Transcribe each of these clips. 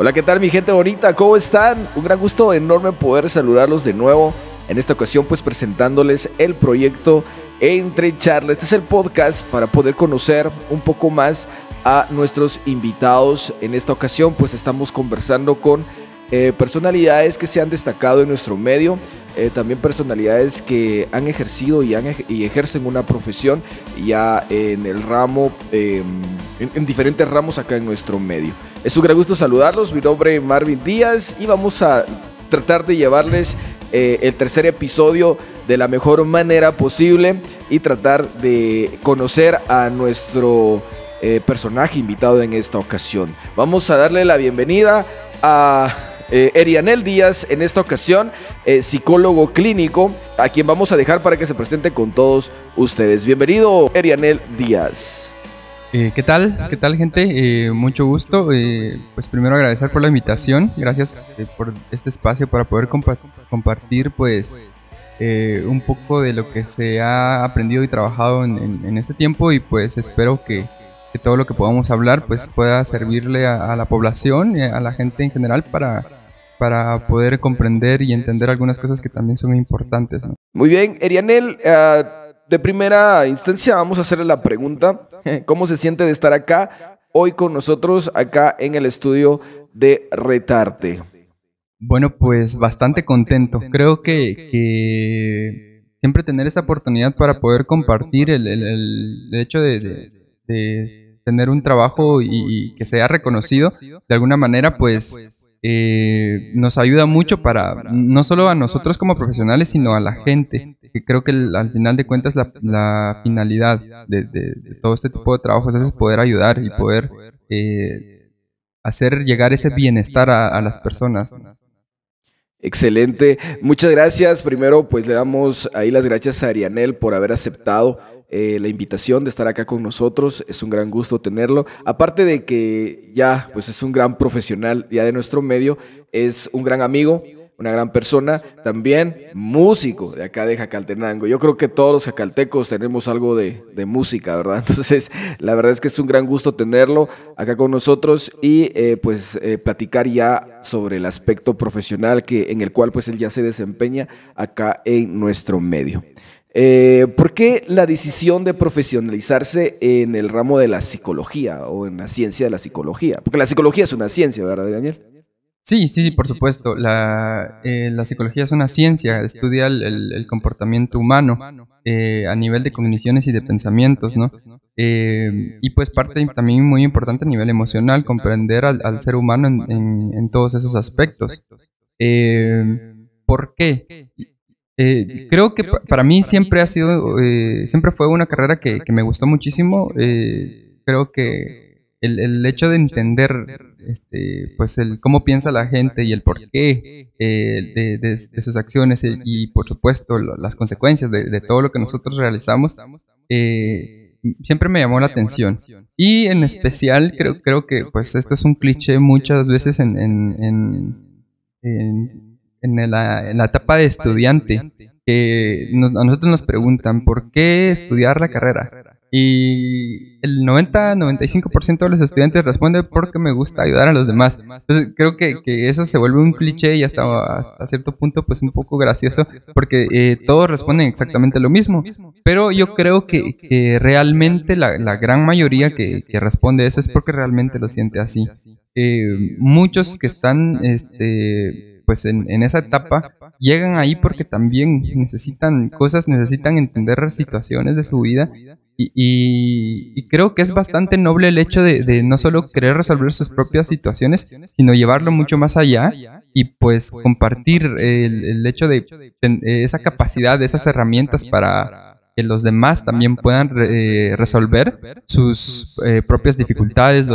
Hola, ¿qué tal mi gente bonita? ¿Cómo están? Un gran gusto enorme poder saludarlos de nuevo. En esta ocasión pues presentándoles el proyecto Entre Charlas. Este es el podcast para poder conocer un poco más a nuestros invitados. En esta ocasión pues estamos conversando con eh, personalidades que se han destacado en nuestro medio. Eh, también personalidades que han ejercido y, han, y ejercen una profesión ya en el ramo, em, en, diferentes ramos acá en nuestro medio. Es un gran gusto saludarlos, mi nombre es Marvin Díaz y vamos a tratar de llevarles eh, el tercer episodio de la mejor manera posible y tratar de conocer a nuestro eh, personaje invitado en esta ocasión. Vamos a darle la bienvenida a eh, Erianel Díaz en esta ocasión, psicólogo clínico, a quien vamos a dejar para que se presente con todos ustedes. Bienvenido, Erianel Díaz. Eh, ¿Qué tal? ¿Qué tal gente? Eh, mucho gusto. Eh, pues primero agradecer por la invitación. Gracias por este espacio para poder compartir pues un poco de lo que se ha aprendido y trabajado en, este tiempo y pues espero que, todo lo que podamos hablar pues pueda servirle a, la población y a la gente en general para, para poder comprender y entender algunas cosas que también son importantes. Muy bien, Erianel de primera instancia vamos a hacerle la pregunta, ¿cómo se siente de estar acá hoy con nosotros acá en el estudio de Retarte? Bueno, pues bastante contento. Creo que, siempre tener esa oportunidad para poder compartir el, hecho de, tener un trabajo y, que sea reconocido de alguna manera, pues eh, nos ayuda mucho para, no solo a nosotros como profesionales, sino a la gente, que creo que al final de cuentas la, finalidad de, todo este tipo de trabajos es poder ayudar y poder eh, hacer llegar ese bienestar a, las personas. Excelente, muchas gracias. Primero, pues le damos ahí las gracias a Arianel por haber aceptado eh, la invitación de estar acá con nosotros. Es un gran gusto tenerlo. Aparte de que ya, pues es un gran profesional ya de nuestro medio, es un gran amigo, una gran persona, también músico de acá de Jacaltenango. Yo creo que todos los jacaltecos tenemos algo de, música, ¿verdad? Entonces, la verdad es que es un gran gusto tenerlo acá con nosotros y eh, pues eh, platicar ya sobre el aspecto profesional que, en el cual pues él ya se desempeña acá en nuestro medio. Eh, ¿Por qué la decisión de profesionalizarse en el ramo de la psicología o en la ciencia de la psicología? Porque la psicología es una ciencia, ¿verdad, Daniel? Sí, sí, sí, por supuesto. La, eh, psicología es una ciencia, estudia el, comportamiento humano eh, a nivel de cogniciones y de pensamientos, ¿no? y pues parte también muy importante a nivel emocional, comprender al, ser humano en, en, todos esos aspectos. ¿Por qué? Eh, creo que para mí siempre ha sido, eh, siempre fue una carrera que, me gustó muchísimo. Eh, creo que el, hecho de entender este, pues el cómo piensa la gente y el porqué de, de, sus acciones y, por supuesto las consecuencias de, todo lo que nosotros realizamos siempre me llamó la atención. Y en especial creo, creo que pues esto es un cliché muchas veces en, en, en en la, en la etapa de estudiante, que a nosotros nos preguntan por qué estudiar la carrera. Y el 90-95% de los estudiantes responde porque me gusta ayudar a los demás. Entonces creo que, que eso se vuelve un cliché y hasta a, cierto punto pues un poco gracioso porque eh, todos responden exactamente lo mismo. Pero yo creo que, que realmente la, la, gran mayoría que, que, responde eso es porque realmente lo siente así. Eh, muchos que están... Este, pues en, esa etapa llegan ahí porque también necesitan cosas, necesitan entender situaciones de su vida. Y, creo que es bastante noble el hecho de, no solo querer resolver sus propias situaciones, sino llevarlo mucho más allá y pues compartir el, hecho de esa capacidad, de esas herramientas para que los demás también puedan eh, resolver sus eh, propias dificultades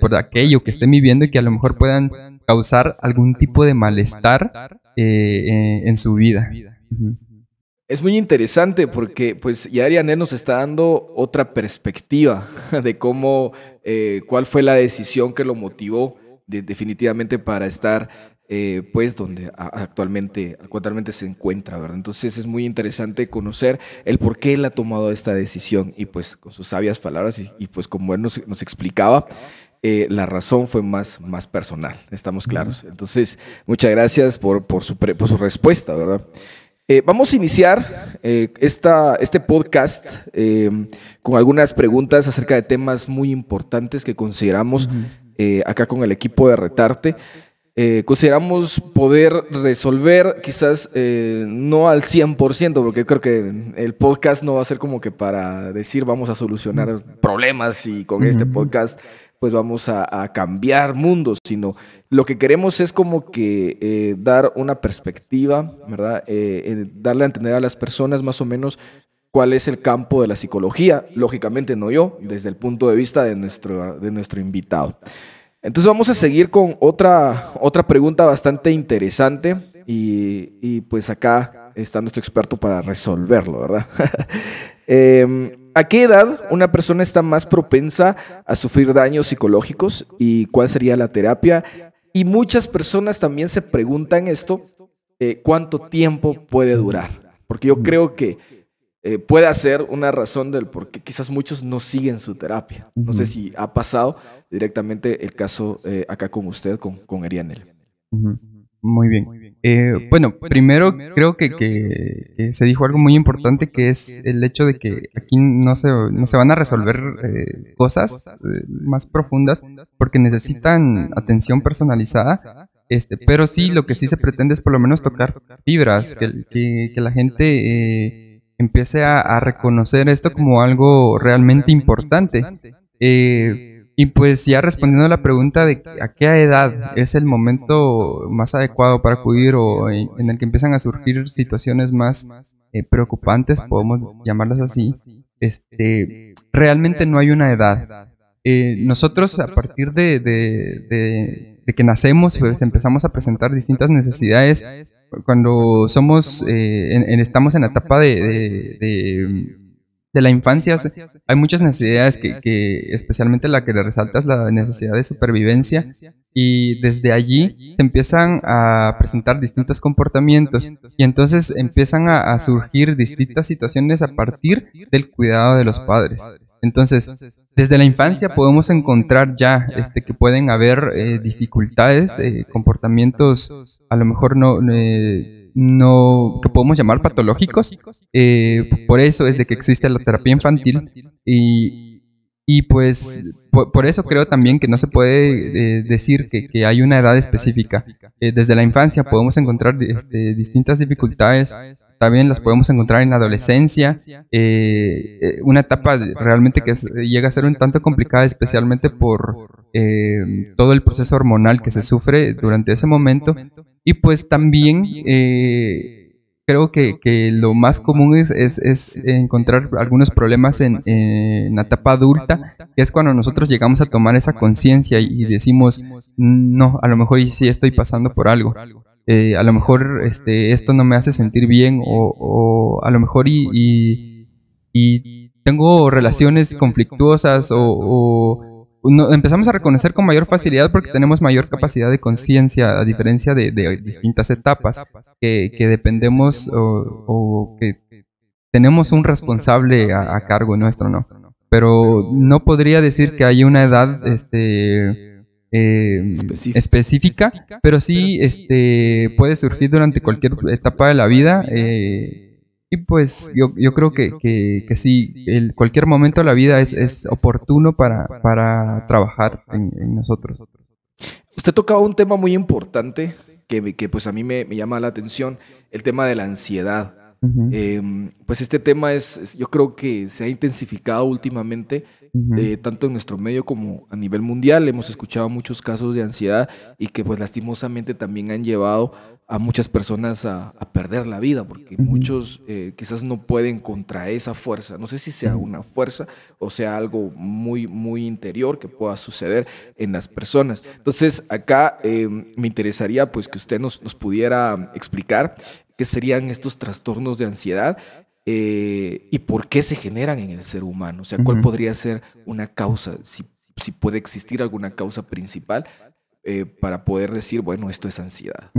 por aquello que estén viviendo y que a lo mejor puedan causar algún tipo de malestar eh, en, su vida. Es muy interesante porque pues ya Ariane nos está dando otra perspectiva de cómo, eh, cuál fue la decisión que lo motivó definitivamente para estar eh, pues donde actualmente, actualmente se encuentra, ¿verdad? Entonces es muy interesante conocer el por qué él ha tomado esta decisión y pues con sus sabias palabras y, pues como él nos, nos explicaba, eh, la razón fue más, más personal, estamos claros. Entonces, muchas gracias por, por, su, por su respuesta, ¿verdad? Eh, vamos a iniciar eh, esta, este podcast con algunas preguntas acerca de temas muy importantes que consideramos acá con el equipo de Retarte. consideramos poder resolver, quizás no al 100%, porque creo que el podcast no va a ser como que para decir vamos a solucionar problemas y con este podcast pues vamos a, cambiar mundos, sino lo que queremos es como que eh, dar una perspectiva, ¿verdad? Eh, darle a entender a las personas más o menos cuál es el campo de la psicología, lógicamente no yo, desde el punto de vista de nuestro, de nuestro invitado. Entonces vamos a seguir con otra, otra pregunta bastante interesante y, y pues acá está nuestro experto para resolverlo, ¿verdad? eh, ¿A qué edad una persona está más propensa a sufrir daños psicológicos y cuál sería la terapia? Y muchas personas también se preguntan esto, eh, ¿cuánto tiempo puede durar? Porque yo creo que eh, puede ser una razón del por qué quizás muchos no siguen su terapia. No sé si ha pasado directamente el caso eh, acá con usted, con, con Arianel. Muy bien. Eh, bueno, primero creo que, que, se dijo algo muy importante que es el hecho de que aquí no se, no se van a resolver eh, cosas eh, más profundas porque necesitan atención personalizada. Este, pero sí, lo que sí se pretende es por lo menos tocar fibras, que, que, la gente empiece a, a, reconocer esto como algo realmente importante. Eh, y pues ya respondiendo a la pregunta de a qué edad es el momento más adecuado para acudir o en el que empiezan a surgir situaciones más eh, preocupantes, podemos llamarlas así, este, realmente no hay una edad. Eh, nosotros a partir de, de, que nacemos, pues empezamos a presentar distintas necesidades. Cuando somos, eh, en, estamos en la etapa de, de la infancia hay muchas necesidades que, especialmente la que le resalta es la necesidad de supervivencia y desde allí se empiezan a presentar distintos comportamientos y entonces empiezan a, surgir distintas situaciones a partir del cuidado de los padres. Entonces, desde la infancia podemos encontrar ya este, que pueden haber eh, dificultades, eh, comportamientos a lo mejor no... Eh, no que podemos llamar patológicos. Eh, por eso es de que existe la terapia infantil y, pues por, eso creo también que no se puede eh, decir que, que, hay una edad específica. Eh, desde la infancia podemos encontrar este, distintas dificultades, también las podemos encontrar en la adolescencia, una etapa realmente que llega a ser un tanto complicada, especialmente por todo el proceso hormonal que se sufre durante ese momento y pues también eh, creo que, que, lo más común es, es, encontrar algunos problemas en, la etapa adulta, que es cuando nosotros llegamos a tomar esa conciencia y decimos, no, a lo mejor sí estoy pasando por algo. Eh, a lo mejor este, esto no me hace sentir bien o, o a lo mejor y, y, y tengo relaciones conflictuosas o empezamos a reconocer con mayor facilidad porque tenemos mayor capacidad de conciencia, a diferencia de, distintas etapas que, dependemos o, que tenemos un responsable a, cargo nuestro, ¿no? Pero no podría decir que hay una edad este, eh, específica, pero sí este, puede surgir durante cualquier etapa de la vida. Eh, y pues yo, yo creo que, que, que sí, el, cualquier momento de la vida es, es oportuno para, para trabajar en, nosotros. Usted tocaba un tema muy importante que, que pues a mí me, me, llama la atención, el tema de la ansiedad. Em, pues este tema es, yo creo que se ha intensificado últimamente, eh, tanto en nuestro medio como a nivel mundial. Hemos escuchado muchos casos de ansiedad y que pues lastimosamente también han llevado a muchas personas a, perder la vida, porque muchos eh, quizás no pueden contra esa fuerza. No sé si sea una fuerza o sea algo muy, muy interior que pueda suceder en las personas. Entonces, acá eh, me interesaría pues que usted nos, nos pudiera explicar qué serían estos trastornos de ansiedad eh, y por qué se generan en el ser humano. O sea, cuál podría ser una causa, si, si puede existir alguna causa principal para poder decir, bueno, esto es ansiedad.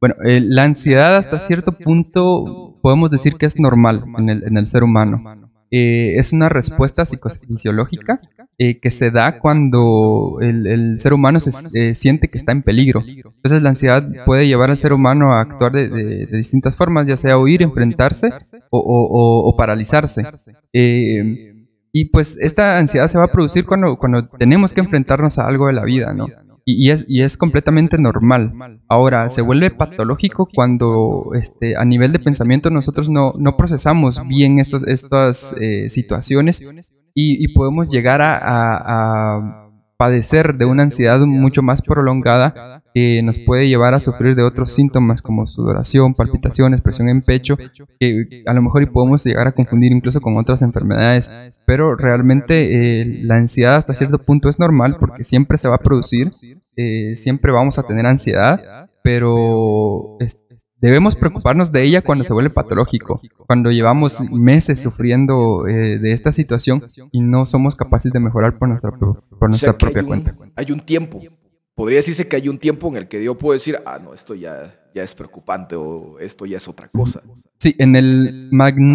Bueno, eh, la ansiedad hasta cierto punto podemos decir que es normal en el, en el ser humano. Eh, es una respuesta psicofisiológica eh, que se da cuando el, ser humano se, siente que está en peligro. Entonces la ansiedad puede llevar al ser humano a actuar de, distintas formas, ya sea huir, enfrentarse o, paralizarse. y pues esta ansiedad se va a producir cuando, cuando tenemos que enfrentarnos a algo de la vida, ¿no? Y, es, y es completamente normal. Ahora, se vuelve patológico cuando este, a nivel de pensamiento nosotros no, no procesamos bien estas, estas eh, situaciones y, y, podemos llegar a, a padecer de una ansiedad mucho más prolongada que nos puede llevar a sufrir de otros síntomas como sudoración, palpitaciones, presión en pecho, que a lo mejor y podemos llegar a confundir incluso con otras enfermedades. Pero realmente eh, la ansiedad hasta cierto punto es normal porque siempre se va a producir, eh, siempre vamos a tener ansiedad, pero Debemos preocuparnos de ella cuando se vuelve patológico, cuando llevamos meses sufriendo eh, de esta situación y no somos capaces de mejorar por nuestra, por nuestra propia cuenta. Hay un tiempo. Podría decirse que hay un tiempo en el que yo puedo decir, ah, no, esto ya, ya es preocupante o esto ya es otra cosa. Sí, en el,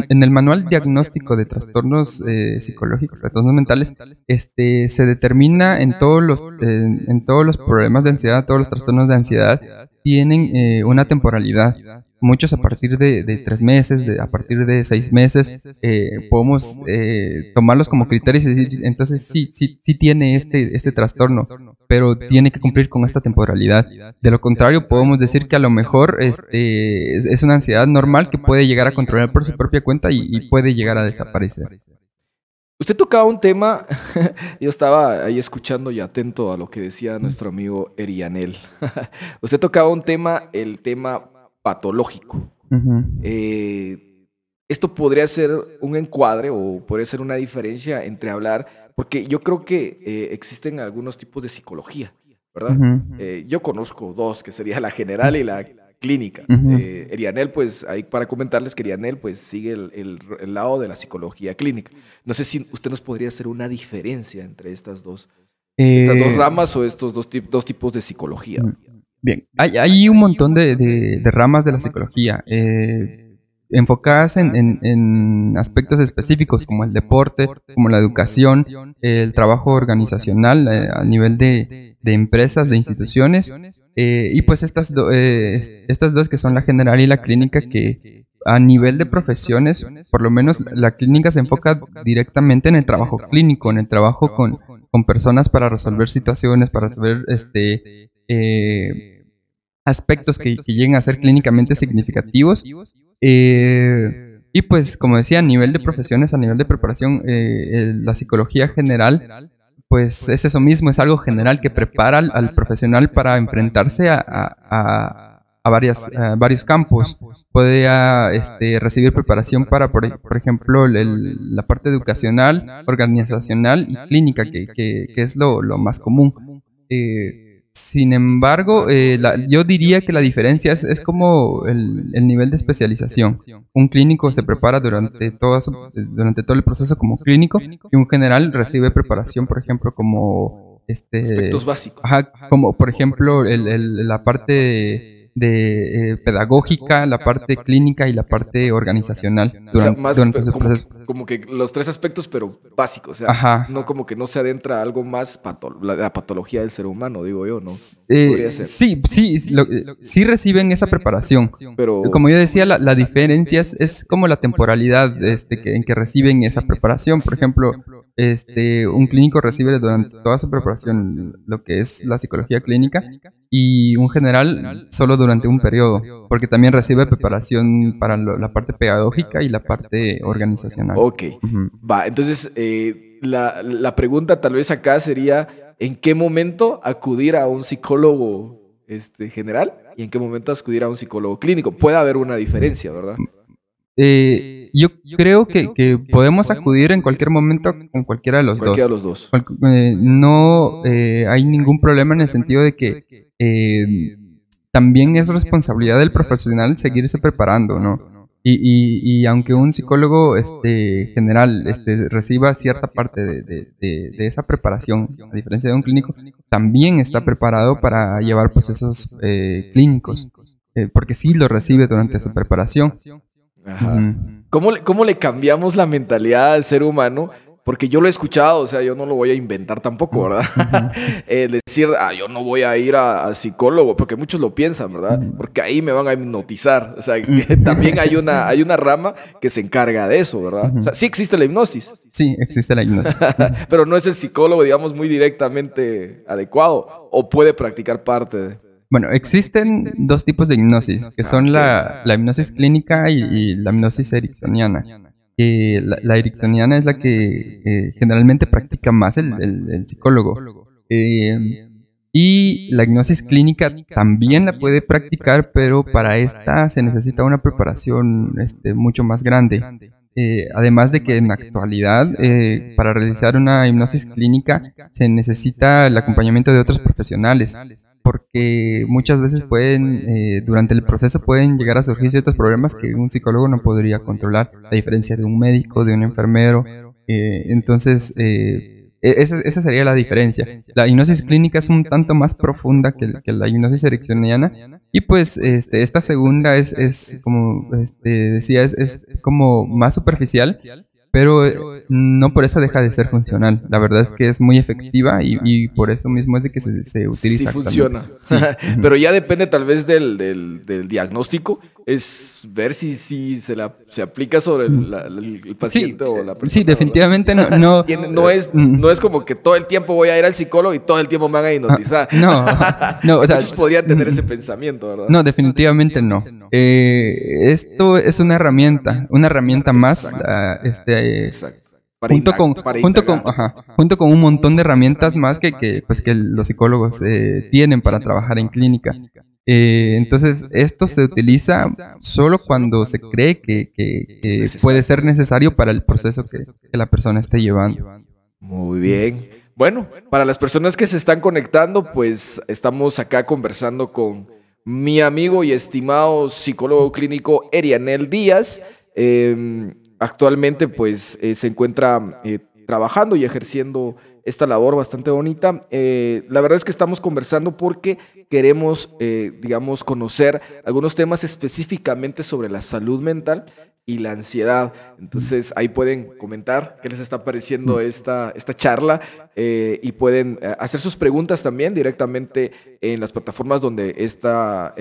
en el manual diagnóstico de trastornos eh, psicológicos, trastornos mentales, este, se determina en todos los, en todos los problemas de ansiedad, todos los trastornos de ansiedad, tienen eh, una temporalidad. Muchos a partir de, tres meses, de, a partir de seis meses, eh, podemos eh, tomarlos como criterios y decir, entonces sí, sí, sí tiene este, este trastorno, pero tiene que cumplir con esta temporalidad. De lo contrario, podemos decir que a lo mejor este, es una ansiedad normal que puede llegar a controlar por su propia cuenta y, y puede llegar a desaparecer. Usted tocaba un tema, yo estaba ahí escuchando y atento a lo que decía nuestro amigo Erianel. Usted tocaba un tema, el tema patológico. Eh, esto podría ser un encuadre o podría ser una diferencia entre hablar, porque yo creo que eh, existen algunos tipos de psicología, ¿verdad? Eh, yo conozco dos, que sería la general y la clínica. Eh, Erianel, pues, ahí para comentarles que Erianel, pues, sigue el, lado de la psicología clínica. No sé si usted nos podría hacer una diferencia entre estas dos, estas dos eh, ramas o estos dos, dos, tipos de psicología. Mm, bien, hay, hay un montón de, de, ramas de la psicología. Eh, enfocadas en, en, aspectos específicos como el deporte, como la educación, el trabajo organizacional a nivel de, de empresas, de instituciones, eh, y pues estas, eh, estas dos que son la general y la clínica que a nivel de profesiones, por lo menos la clínica se enfoca directamente en el trabajo clínico, en el trabajo con, con personas para resolver situaciones, para resolver este, eh, aspectos que, lleguen a ser clínicamente significativos. y pues, como decía, a nivel de profesiones, a nivel de preparación, la psicología general pues es eso mismo, es algo general que prepara al, profesional para enfrentarse a, a, varias, varios campos. Puede este, recibir preparación para, por, ejemplo, la parte educacional, organizacional y clínica, que, que, es lo, lo, más común. Eh, sin embargo, eh, yo diría que la diferencia es, como el, nivel de especialización. Un clínico se prepara durante todo, durante todo el proceso como clínico y un general recibe preparación, por ejemplo, como... Este, Aspectos básicos. como por ejemplo el, la parte de eh, pedagógica, la parte clínica y la parte organizacional durante, como, proceso. Como que los tres aspectos, pero básicos. O sea, no como que no se adentra algo más la, patología del ser humano, digo yo, ¿no? Eh, sí, sí, sí reciben esa preparación. Pero como yo decía, la, diferencia es, como la temporalidad este, que, en que reciben esa preparación. Por ejemplo, este, un clínico recibe durante toda su preparación lo que es la psicología clínica y un general solo durante un periodo, porque también recibe preparación para la parte pedagógica y la parte organizacional. Ok, va, entonces eh, la, la, pregunta tal vez acá sería, ¿en qué momento acudir a un psicólogo este, general y en qué momento acudir a un psicólogo clínico? Puede haber una diferencia, ¿verdad? Eh, yo, creo que, que, podemos acudir en cualquier momento con cualquiera de los cualquiera dos. De los dos. Eh, no eh, hay ningún problema en el sentido de que también es responsabilidad del profesional seguirse preparando, ¿no? Y, y, y, aunque un psicólogo este, general este, reciba cierta parte de, de, de, esa preparación, a diferencia de un clínico, también está preparado para llevar procesos eh, clínicos, eh, porque sí lo recibe durante su preparación. Ajá. ¿Cómo le, ¿Cómo le cambiamos la mentalidad al ser humano porque yo lo he escuchado, o sea, yo no lo voy a inventar tampoco, ¿verdad? Eh, decir, ah, yo no voy a ir al psicólogo, porque muchos lo piensan, ¿verdad? Porque ahí me van a hipnotizar. O sea, también hay una, hay una rama que se encarga de eso, ¿verdad? O sea, sí existe la hipnosis. Sí, existe la hipnosis. Pero no es el psicólogo, digamos, muy directamente adecuado, o puede practicar parte de... Bueno, existen dos tipos de hipnosis, que son la, la hipnosis clínica y, y la hipnosis ericksoniana la, la, ericksoniana es la que eh, generalmente practica más el, el, psicólogo. Eh, y la hipnosis clínica también la puede practicar, pero para esta se necesita una preparación este, mucho más grande. Eh, además de que en la actualidad, para realizar una hipnosis clínica, se necesita el acompañamiento de otros profesionales porque muchas veces pueden, eh, durante el proceso pueden llegar a surgir ciertos problemas que un psicólogo no podría controlar, a diferencia de un médico, de un enfermero. Eh, entonces, eh, esa, esa, sería la diferencia. La hipnosis clínica es un tanto más profunda que, que la hipnosis ericksoniana y pues este, esta segunda es, es como este, decía, es, es como más superficial pero no por eso deja de ser funcional. La verdad es que es muy efectiva y, por eso mismo es de que se, se utiliza. Sí funciona. pero ya depende tal vez del, del, del diagnóstico es ver si, si se, la, se aplica sobre el, paciente o la persona. Sí, definitivamente no. No, no, es, mm. no es como que todo el tiempo voy a ir al psicólogo y todo el tiempo me van a hipnotizar. Ah, no, no. O sea, Muchos podrían tener ese pensamiento, ¿verdad? No, definitivamente no. Eh, esto es una herramienta, una herramienta más. Ah, este, Junto con, junto, con, ajá, junto con un montón de herramientas más que, que, pues, que los psicólogos eh, tienen para trabajar en clínica. Eh, entonces, esto se utiliza solo cuando se cree que, puede ser necesario para el proceso que, la persona esté llevando. Muy bien. Bueno, para las personas que se están conectando, pues estamos acá conversando con mi amigo y estimado psicólogo clínico Erianel Díaz. Em, actualmente, pues eh, se encuentra eh, trabajando y ejerciendo esta labor bastante bonita. Eh, la verdad es que estamos conversando porque queremos, eh, digamos, conocer algunos temas específicamente sobre la salud mental y la ansiedad. Entonces ahí pueden comentar qué les está pareciendo esta, esta charla eh, y pueden hacer sus preguntas también directamente en las plataformas donde esta...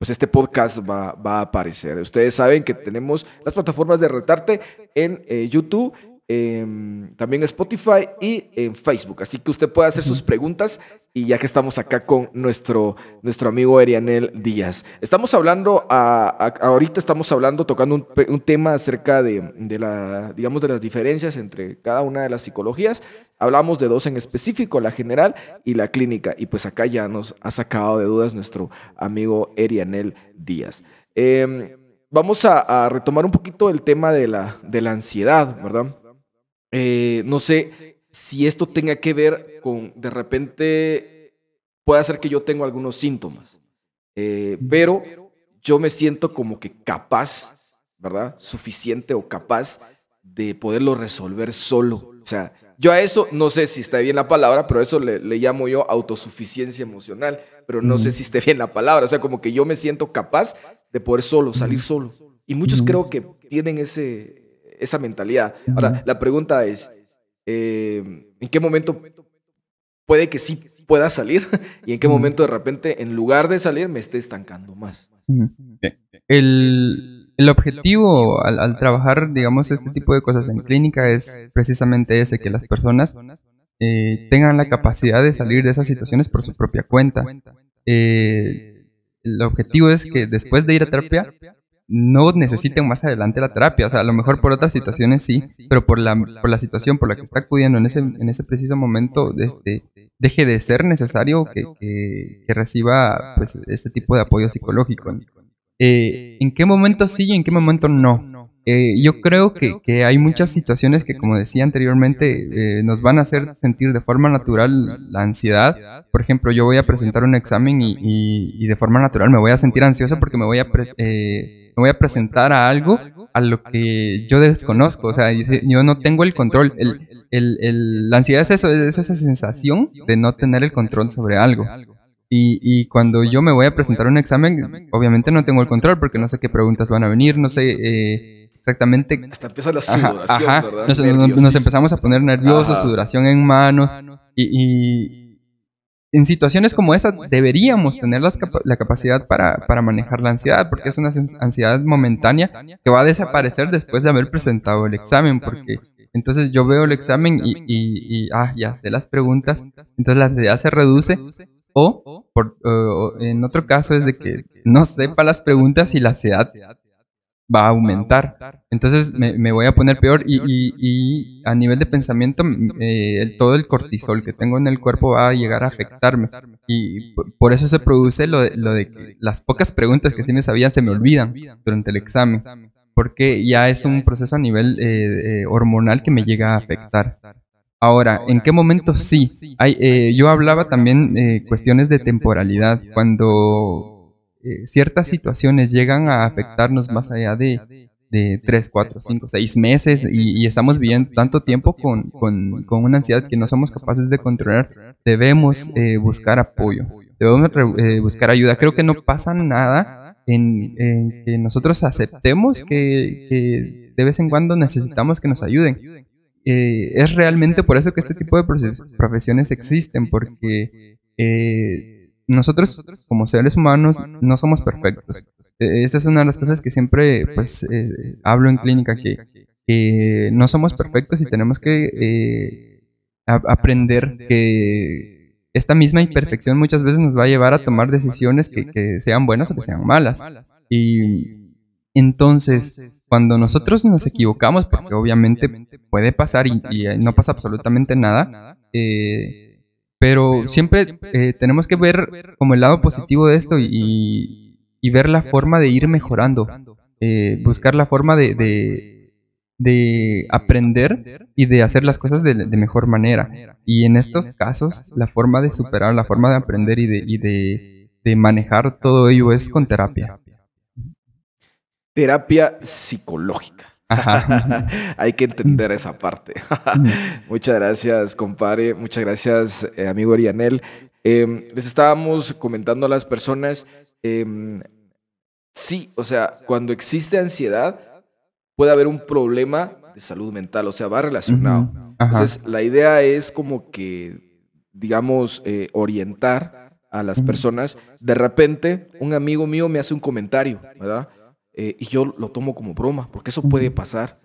pues este podcast va, va, a aparecer. Ustedes saben que tenemos las plataformas de Retarte en YouTube Em, también Spotify y en Facebook. Así que usted puede hacer sus preguntas y ya que estamos acá con nuestro, nuestro amigo Erianel Díaz. Estamos hablando, ahorita estamos hablando, tocando un, tema acerca de, de, la, digamos, de las diferencias entre cada una de las psicologías. Hablamos de dos en específico, la general y la clínica. Y pues acá ya nos ha sacado de dudas nuestro amigo Erianel Díaz. Em, vamos a, a, retomar un poquito el tema de la, de la ansiedad, ¿verdad? Eh, no sé si esto tenga que ver con, de repente, puede ser que yo tengo algunos síntomas, eh, pero yo me siento como que capaz, ¿verdad? Suficiente o capaz de poderlo resolver solo. O sea, yo a eso, no sé si está bien la palabra, pero eso le, le llamo yo autosuficiencia emocional, pero no sé si esté bien la palabra. O sea, como que yo me siento capaz de poder solo, salir solo. Y muchos creo que tienen ese, esa mentalidad. Ahora, la pregunta es, eh, ¿en qué momento puede que sí pueda salir y en qué momento de repente, en lugar de salir, me esté estancando más? El, el objetivo al, trabajar, digamos, este tipo de cosas en clínica es precisamente ese, que las personas eh, tengan la capacidad de salir de esas situaciones por su propia cuenta. Eh, el objetivo es que después de ir a terapia no necesiten más adelante la terapia. O sea, a lo mejor por otras situaciones sí, pero por la, por la situación por la que está acudiendo en ese, en ese preciso momento, este, deje de ser necesario que, que, reciba pues, este tipo de apoyo psicológico. Eh, ¿En qué momento sí y en qué momento no? Eh, yo creo que, que, hay muchas situaciones que, como decía anteriormente, eh, nos van a hacer sentir de forma natural la ansiedad. Por ejemplo, yo voy a presentar un examen y, y, de forma natural me voy a sentir ansioso porque me voy a, me voy a presentar a algo a lo que yo desconozco. O sea, yo, no tengo el control. El, el, la ansiedad es eso, es esa sensación de no tener el control sobre algo. Y, cuando yo me voy a presentar un examen, obviamente no tengo el control porque no sé qué preguntas van a venir, no sé eh, exactamente. Hasta empieza la sudoración, ¿verdad? Nos, empezamos a poner nerviosos, sudoración en manos. Y, en situaciones como esa deberíamos tener la, capacidad para, para, manejar la ansiedad, porque es una ansiedad momentánea que va a desaparecer después de haber presentado el examen, porque entonces yo veo el examen y, y, ah, ya sé las preguntas, entonces la ansiedad se reduce o, por, en otro caso es de que no sepa las preguntas y la ansiedad va a aumentar. Entonces me, voy a poner peor y, y, a nivel de pensamiento eh, todo el cortisol que tengo en el cuerpo va a llegar a afectarme. Y por eso se produce lo de, lo de que las pocas preguntas que sí me sabían se me olvidan durante el examen. Porque ya es un proceso a nivel eh, eh, hormonal que me llega a afectar. Ahora, ¿en qué momento sí? Hay, eh, yo hablaba también eh, cuestiones de temporalidad, cuando eh, ciertas situaciones llegan a afectarnos más allá de, de 3, 4, 5, 6 meses y, estamos viviendo tanto tiempo con, con, con, una ansiedad que no somos capaces de controlar, debemos buscar apoyo, debemos buscar ayuda. Creo que no pasa nada en, que nosotros aceptemos que, que de vez en cuando necesitamos que nos ayuden eh, es realmente por eso que este tipo de profesiones existen, porque eh, nosotros como seres humanos no somos perfectos. E, esta es una de las cosas que siempre pues eh, hablo en clínica, que, no somos perfectos y tenemos que aprender que esta misma imperfección muchas veces nos va a llevar a tomar decisiones que, que sean buenas o que sean malas. Y entonces, cuando nosotros nos equivocamos, porque obviamente puede pasar y, no pasa absolutamente nada, eh, pero siempre eh, tenemos que ver como el lado positivo de esto y, ver la forma de ir mejorando, eh, buscar la forma de, de, aprender y de hacer las cosas de, mejor manera. Y en estos casos, la forma de superar, la forma de aprender y de, y de manejar todo ello es con terapia terapia psicológica. Hay que entender esa parte. Muchas gracias, compadre. Muchas gracias, eh, amigo Arianel. Em, les estábamos comentando a las personas, em, sí, o sea, cuando existe ansiedad, puede haber un problema de salud mental, o sea, va relacionado. Entonces, la idea es como que, digamos, eh, orientar a las personas. De repente, un amigo mío me hace un comentario, ¿verdad? Eh, y yo lo tomo como broma, porque eso puede pasar.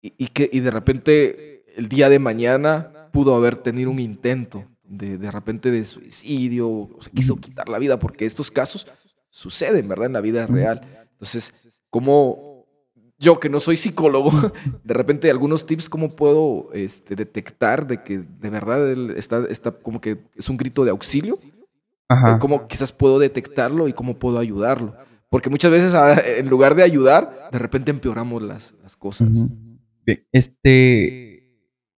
Y, que, y de repente el día de mañana pudo haber tenido un intento de, de repente de suicidio, o se quiso quitar la vida, porque estos casos suceden, ¿verdad? En la vida real. Entonces, como yo que no soy psicólogo, de repente algunos tips, ¿cómo puedo este, detectar de que de verdad él está, está como que es un grito de auxilio? Ajá. ¿Cómo quizás puedo detectarlo y cómo puedo ayudarlo? Porque muchas veces, ah, en lugar de ayudar, de repente empeoramos las, cosas. Este.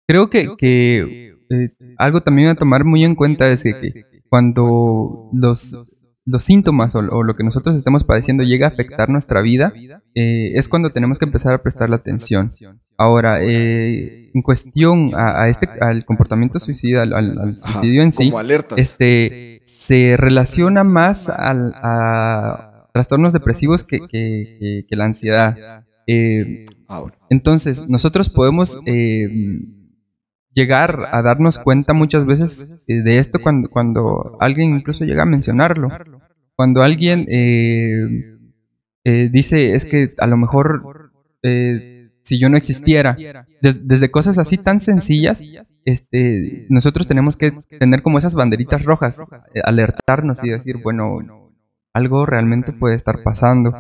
Creo que, que eh, algo también a tomar muy en cuenta es que, cuando los, los síntomas o, lo que nosotros estamos padeciendo llega a afectar nuestra vida, eh, es cuando tenemos que empezar a prestar la atención. Ahora, eh, en cuestión a, este, al comportamiento suicida, al, suicidio en sí, este, se relaciona más al, a trastornos depresivos que, que, que, la ansiedad. Eh, entonces, nosotros podemos eh, llegar a darnos cuenta muchas veces eh, de esto cuando, cuando alguien incluso llega a mencionarlo. Cuando alguien dice, es que a lo mejor si yo no existiera, desde cosas así tan sencillas, este, nosotros tenemos que tener como esas banderitas rojas, alertarnos y decir, bueno, algo realmente puede estar pasando.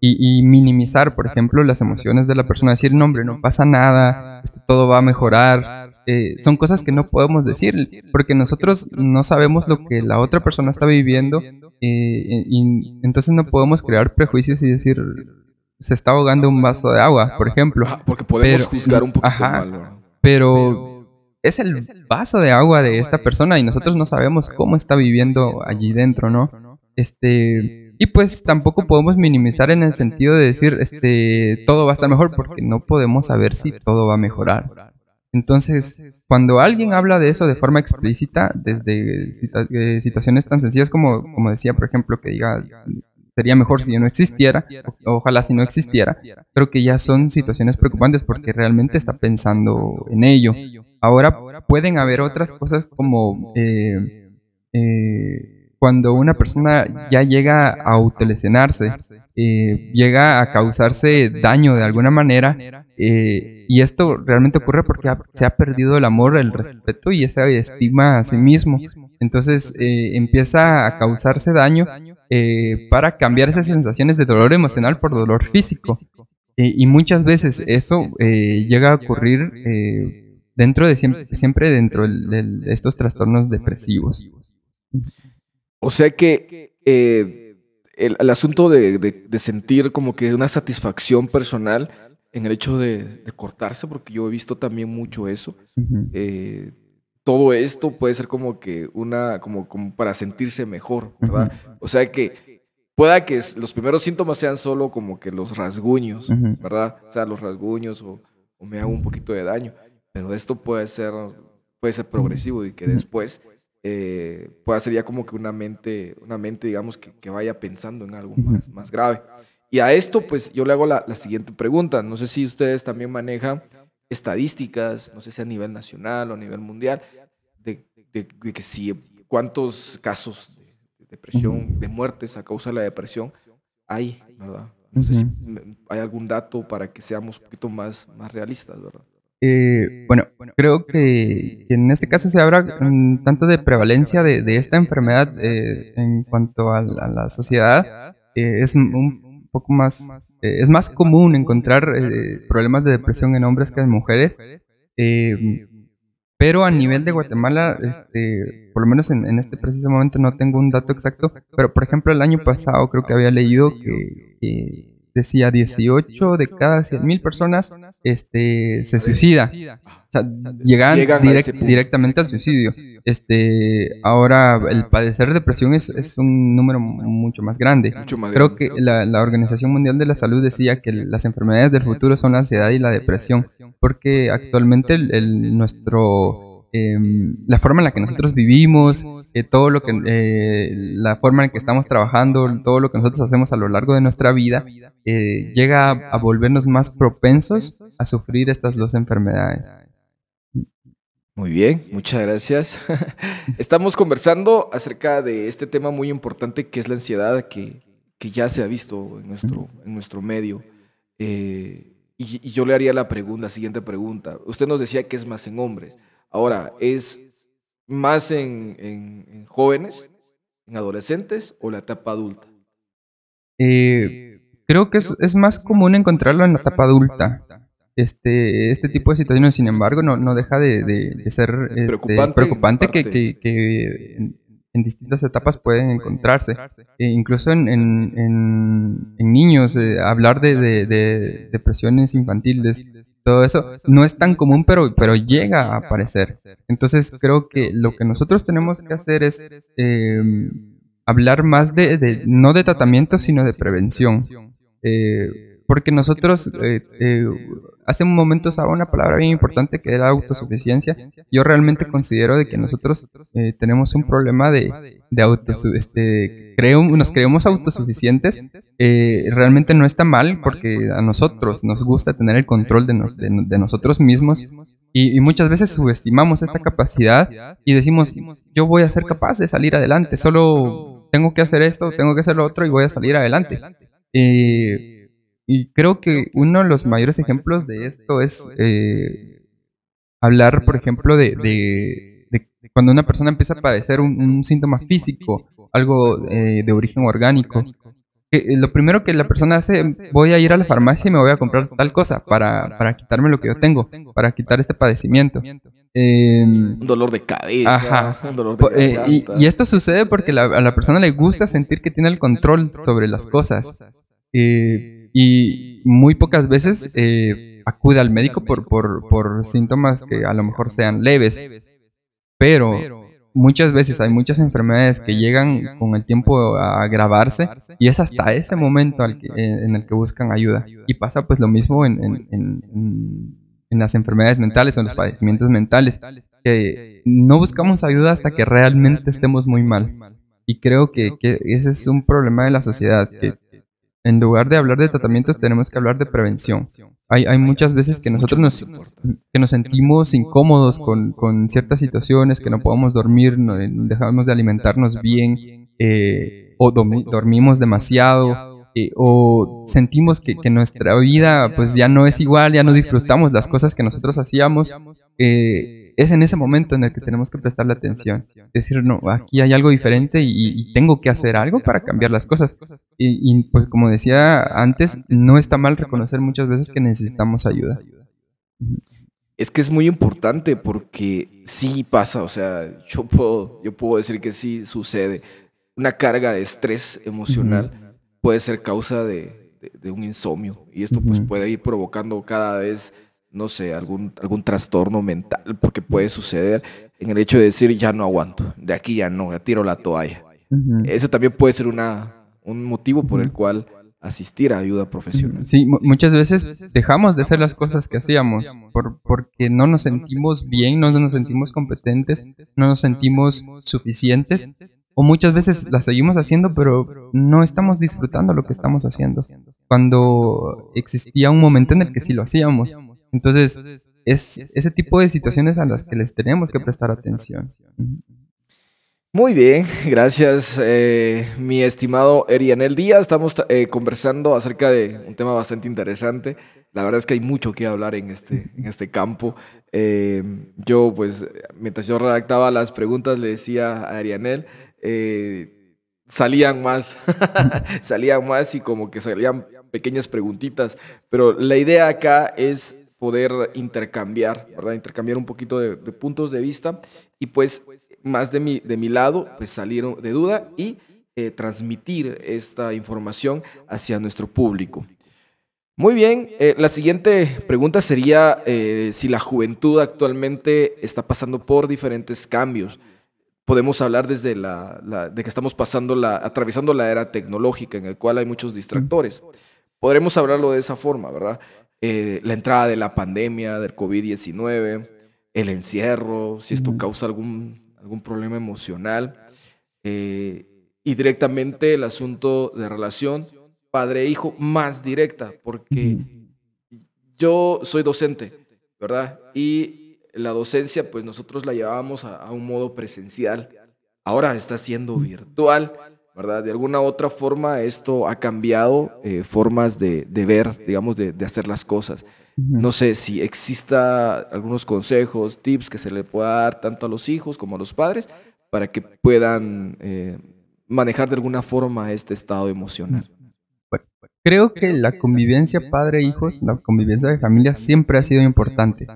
Y, minimizar, por ejemplo, las emociones de la persona, decir, no, hombre, no pasa nada, este, todo va a mejorar. Eh, son cosas que no podemos decir, porque nosotros no sabemos lo que la otra persona está viviendo, eh, y entonces no podemos crear prejuicios y decir, se está ahogando un vaso de agua, por ejemplo. porque podemos juzgar un poquito Pero es el vaso de agua de esta persona y nosotros no sabemos cómo está viviendo allí dentro, ¿no? Este, y pues tampoco podemos minimizar en el sentido de decir, este, todo va a estar mejor porque no podemos saber si todo va a mejorar. Entonces, cuando alguien habla de eso de forma explícita, desde eh, situaciones tan sencillas como, como decía, por ejemplo, que diga, sería mejor si yo no existiera, ojalá si no existiera, creo que ya son situaciones preocupantes porque realmente está pensando en ello. Ahora pueden haber otras cosas como... Eh, eh, cuando una persona ya llega a autolesionarse, eh, llega a causarse daño de alguna manera, eh, y esto realmente ocurre porque se ha perdido el amor, el respeto y esa estima a sí mismo. Entonces eh, empieza a causarse daño para cambiar esas sensaciones de dolor emocional por dolor físico. y muchas veces eso llega a ocurrir dentro de siempre, siempre dentro de estos trastornos depresivos. O sea que eh, el, asunto de, sentir como que una satisfacción personal en el hecho de, cortarse, porque yo he visto también mucho eso. Eh, todo esto puede ser como que una, como, como para sentirse mejor, ¿verdad? O sea que pueda que los primeros síntomas sean solo como que los rasguños, ¿verdad? O sea, los rasguños o, o, me hago un poquito de daño, pero esto puede ser, puede ser progresivo y que después eh, pueda ser ya como que una mente, una mente digamos, que, que vaya pensando en algo más, más, grave. Y a esto, pues yo le hago la, la, siguiente pregunta. No sé si ustedes también manejan estadísticas, no sé si a nivel nacional o a nivel mundial, de, de, que si cuántos casos de depresión, de muertes a causa de la depresión hay, ¿verdad? No sé si hay algún dato para que seamos un poquito más, más realistas, ¿verdad? Eh, bueno, creo que, en este caso se habla tanto de prevalencia de, esta enfermedad eh, en cuanto a la, sociedad. Eh, es un poco más, es más común encontrar problemas de depresión en hombres que en mujeres. pero a nivel de Guatemala, este, por lo menos en, en, este preciso momento no tengo un dato exacto, pero por ejemplo el año pasado creo que había leído que decía 18 de cada 100 mil personas este, se suicida. O sea, llegan, directamente al suicidio. Este, ahora, el padecer depresión es, es un número mucho más grande. Creo que la, la, Organización Mundial de la Salud decía que las enfermedades del futuro son la ansiedad y la depresión, porque actualmente el, nuestro Em, la forma en la que nosotros vivimos, eh, todo lo que, eh, la forma en que estamos trabajando, todo lo que nosotros hacemos a lo largo de nuestra vida, eh, llega a, volvernos más propensos a sufrir estas dos enfermedades. Muy bien, muchas gracias. Estamos conversando acerca de este tema muy importante que es la ansiedad que, que ya se ha visto en nuestro, en nuestro medio. y, yo le haría la pregunta, la siguiente pregunta. Usted nos decía que es más en hombres. Ahora, ¿es más en, jóvenes, en adolescentes o la etapa adulta? Eh, creo que es, más común encontrarlo en la etapa adulta. Este, este tipo de situaciones, sin embargo, no, no deja de, ser este, preocupante, que, que, en distintas etapas pueden encontrarse. E incluso en, en, en, niños, eh, hablar de, de, depresiones infantiles, todo eso no es tan común, pero, pero llega a aparecer. Entonces creo que lo que nosotros tenemos que hacer es eh, hablar más de, no de tratamiento, sino de prevención. Eh, porque nosotros hace un momento usaba una palabra bien importante que era autosuficiencia. Yo realmente considero de que nosotros eh, tenemos un problema de, de. Este, nos creemos autosuficientes. Eh, realmente no está mal porque a nosotros nos gusta tener el control de, de, nosotros mismos. Y, y, muchas veces subestimamos esta capacidad y decimos, yo voy a ser capaz de salir adelante, solo tengo que hacer esto, tengo que hacer lo otro y voy a salir adelante. Eh, y creo que uno de los mayores ejemplos de esto es eh, hablar, por ejemplo, de, de, cuando una persona empieza a padecer un, síntoma físico, algo eh, de origen orgánico. Que lo primero que la persona hace, voy a ir a la farmacia y me voy a comprar tal cosa para, para quitarme lo que yo tengo, para quitar este padecimiento. un dolor de cabeza, Ajá. Un dolor de eh, y, y, esto sucede porque a la persona le gusta sentir que tiene el control sobre las cosas. Eh, y muy pocas veces eh, acude al médico por, por, por síntomas que a lo mejor sean leves. Pero muchas veces hay muchas enfermedades que llegan con el tiempo a agravarse y es hasta ese momento que, en el que buscan ayuda. Y pasa pues lo mismo en, en, en las enfermedades mentales o en los padecimientos mentales, que no buscamos ayuda hasta que realmente estemos muy mal. Y creo que, que ese es un problema de la sociedad, que en lugar de hablar de tratamientos tenemos que hablar de prevención. Hay, hay muchas veces que nosotros nos, sentimos incómodos con, ciertas situaciones, que no podemos dormir, no, dejamos de alimentarnos bien eh, o dormimos demasiado eh, o sentimos que, nuestra vida pues ya no es igual, ya no disfrutamos las cosas que nosotros hacíamos, eh, es en ese momento en el que tenemos que prestarle atención. Decir, no, aquí hay algo diferente y, tengo que hacer algo para cambiar las cosas. Y, pues como decía antes, no está mal reconocer muchas veces que necesitamos ayuda. Es que es muy importante porque sí pasa, o sea, yo puedo, yo puedo decir que sí sucede una carga de estrés emocional puede ser causa de, un insomnio y esto pues puede ir provocando cada vez, no sé, algún, algún trastorno mental porque puede suceder en el hecho de decir ya no aguanto, de aquí ya no, ya tiro la toalla. Ese también puede ser una, un motivo por el cual asistir a ayuda profesional. Sí, muchas veces dejamos de hacer las cosas que hacíamos por, porque no nos sentimos bien, no nos sentimos competentes, no nos sentimos suficientes o muchas veces las seguimos haciendo, pero no estamos disfrutando lo que estamos haciendo. Cuando existía un momento en el que sí lo hacíamos. Entonces, es ese tipo de situaciones a las que les tenemos que prestar atención. Muy bien, gracias, eh, mi estimado Erianel Díaz. Estamos eh, conversando acerca de un tema bastante interesante. La verdad es que hay mucho que hablar en este, en este campo. Eh, yo, pues, mientras yo redactaba las preguntas, le decía a Arianel, eh, salían más, salían más y como que salían pequeñas preguntitas, pero la idea acá es poder intercambiar, ¿verdad? Intercambiar un poquito de, puntos de vista y pues más de mi, de mi lado, pues salieron de duda y eh, transmitir esta información hacia nuestro público. Muy bien, eh, la siguiente pregunta sería si la juventud actualmente está pasando por diferentes cambios podemos hablar desde la, de que estamos pasando la, atravesando la era tecnológica en el cual hay muchos distractores. Podremos hablarlo de esa forma, ¿verdad? Eh, la entrada de la pandemia, del COVID-19, el encierro, si esto causa algún, algún problema emocional, eh, y directamente el asunto de relación padre-hijo más directa, porque yo soy docente, ¿verdad? Y la docencia, pues nosotros la llevábamos a, un modo presencial. Ahora está siendo virtual, ¿verdad? De alguna otra forma esto ha cambiado eh, formas de, ver, digamos, de, hacer las cosas. No sé si exista algunos consejos, tips que se le pueda dar tanto a los hijos como a los padres para que puedan eh, manejar de alguna forma este estado emocional. creo que la convivencia padre-hijos, la convivencia de familia siempre ha sido importante.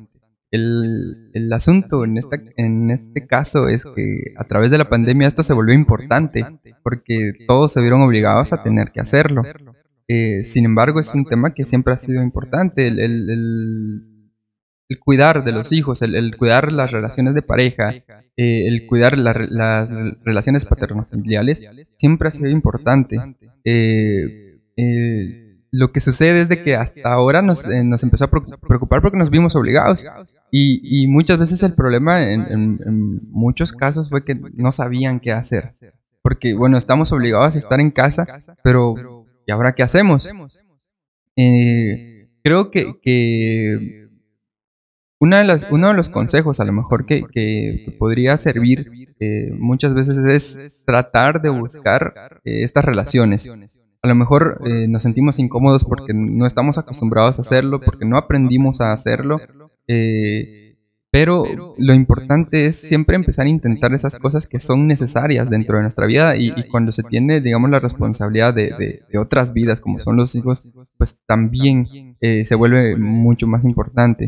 El, el asunto en, esta, en este caso es que a través de la pandemia esto se volvió importante porque todos se vieron obligados a tener que hacerlo. Eh, sin embargo, es un tema que siempre ha sido importante, el, el, cuidar de los hijos, el, cuidar las relaciones de pareja, eh, el cuidar las relaciones paterno-familiares, siempre ha sido importante. Eh, eh lo que sucede es de que hasta ahora nos, eh, empezó a preocupar porque nos vimos obligados. Y, muchas veces el problema en, muchos casos fue que no sabían qué hacer. Porque, bueno, estamos obligados a estar en casa, pero ¿y ahora qué hacemos? Eh, creo que, una de las, uno de los consejos a lo mejor que, que podría servir eh, muchas veces es tratar de buscar estas relaciones a lo mejor eh, nos sentimos incómodos porque no estamos acostumbrados a hacerlo, porque no aprendimos a hacerlo. Eh, pero lo importante es siempre empezar a intentar esas cosas que son necesarias dentro de nuestra vida y, cuando se tiene, digamos, la responsabilidad de, otras vidas como son los hijos, pues también eh, se vuelve mucho más importante.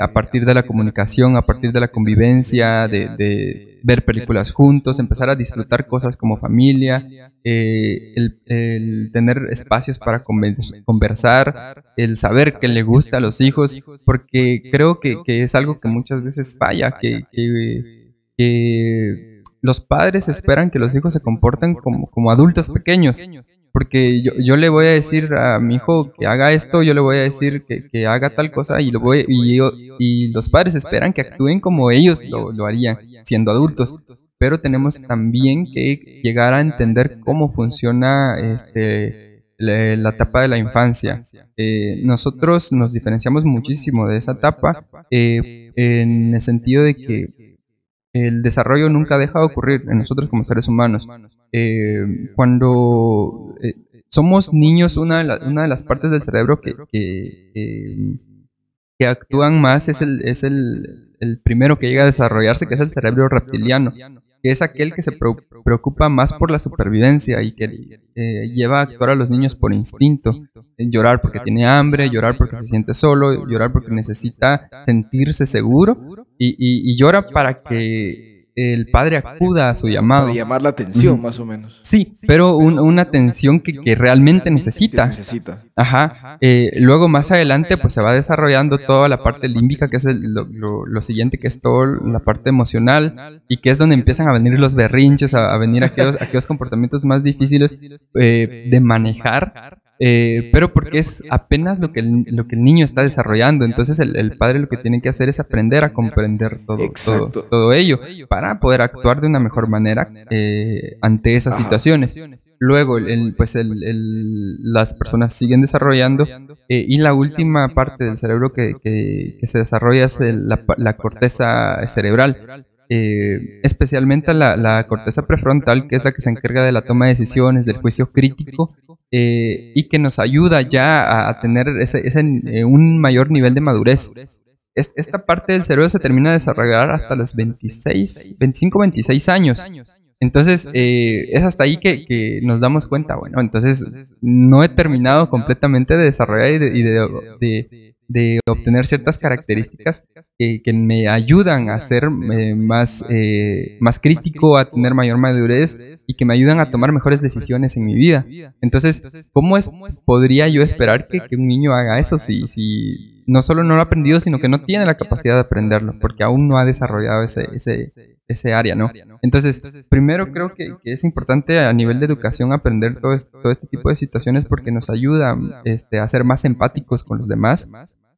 A partir de la comunicación, a partir de la convivencia, de ver películas juntos, empezar a disfrutar cosas como familia, eh, el, tener espacios para conversar, el saber que le gusta a los hijos, porque creo que, es algo que muchas veces falla, que, los padres esperan que los hijos se comporten como, como adultos pequeños. Porque yo, yo, le voy a decir a mi hijo que haga esto, yo le voy a decir que, que haga tal cosa y, lo voy, y, y los padres esperan que actúen como ellos lo, lo harían, siendo adultos pero tenemos también que llegar a entender cómo funciona este, la, etapa de la infancia. Eh, nosotros nos diferenciamos muchísimo de esa etapa eh, en el sentido de que el desarrollo nunca deja de ocurrir en nosotros como seres humanos. Eh, cuando somos niños, una de, una de, las partes del cerebro que, que, que actúan más es, el, es el, el primero que llega a desarrollarse, que es el cerebro reptiliano que es aquel que se preocupa más por la supervivencia y que eh, lleva a actuar a los niños por instinto. Llorar porque tiene hambre, llorar porque se siente solo, llorar porque necesita sentirse seguro y llora para que el padre acuda a su llamado. Para llamar la atención, más o menos. Sí, pero una atención que, realmente necesita. necesita. Ajá. Eh, luego, más adelante, pues se va desarrollando toda la parte límbica, que es lo, siguiente, que es toda la parte emocional, y que es donde empiezan a venir los berrinches, a, venir aquellos, aquellos comportamientos más difíciles eh, de manejar eh, pero porque es apenas lo que, el, lo que el niño está desarrollando. Entonces el, padre lo que tiene que hacer es aprender a comprender todo, todo, ello para poder actuar de una mejor manera eh, ante esas situaciones. Luego, el, pues las personas siguen desarrollando eh, y la última parte del cerebro que, que, se desarrolla es la, la corteza cerebral. especialmente la, la, corteza prefrontal, que es la que se encarga de la toma de decisiones, del juicio crítico eh, y que nos ayuda ya a, tener ese, eh, un mayor nivel de madurez. esta parte del cerebro se termina de desarrollar hasta los 26, 25, 26 años. Entonces, eh, es hasta ahí que, nos damos cuenta, bueno, entonces no he terminado completamente de desarrollar y de, de obtener ciertas características que, que me ayudan a ser eh, más, eh, más crítico, a tener mayor madurez y que me ayudan a tomar mejores decisiones en mi vida. Entonces, ¿cómo es, podría yo esperar que, que un niño haga eso si, si no solo no lo ha aprendido, sino que no tiene la capacidad de aprenderlo, porque aún no ha desarrollado ese, ese, ese área, ¿no? Entonces, primero creo que, es importante a nivel de educación aprender todo, este, todo este tipo de situaciones porque nos ayuda este, a ser más empáticos con los demás.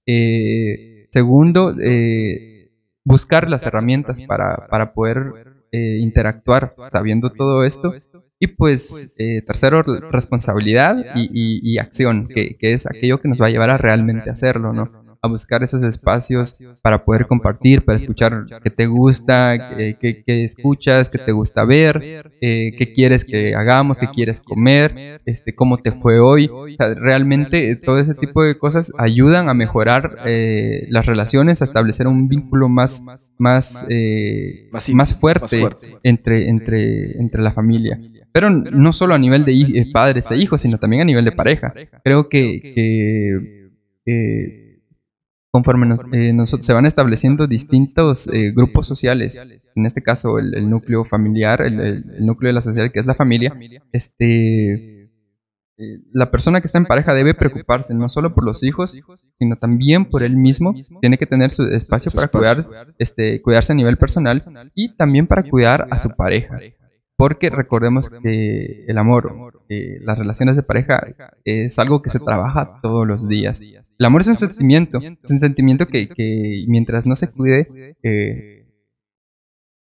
Eh, segundo, eh, buscar las herramientas para, para poder eh, interactuar sabiendo todo esto. Y pues, eh, tercero, responsabilidad y, y, acción, que, que, es aquello que nos va a llevar a realmente hacerlo, ¿no? A buscar esos espacios para poder compartir, para escuchar qué te gusta, qué, escuchas, qué te gusta ver, eh, qué quieres que hagamos, qué quieres comer, este, cómo te fue hoy. realmente todo ese tipo de cosas ayudan a mejorar eh, las relaciones, a establecer un vínculo más, más, eh, más, fuerte, Entre, entre, entre la familia. Pero no solo a nivel de padres e hijos, sino también a nivel de pareja. Creo que, que conforme eh, se van estableciendo distintos eh, grupos sociales, en este caso el, núcleo familiar, el, núcleo de la sociedad que es la familia, este, eh, la persona que está en pareja debe preocuparse no solo por los hijos, sino también por él mismo. Tiene que tener su espacio para cuidar, este, cuidarse a nivel personal y también para cuidar a su pareja. Porque recordemos que el amor, las relaciones de pareja es algo que se trabaja todos los días. El amor es un sentimiento, es un sentimiento que, que mientras no se cuide, eh,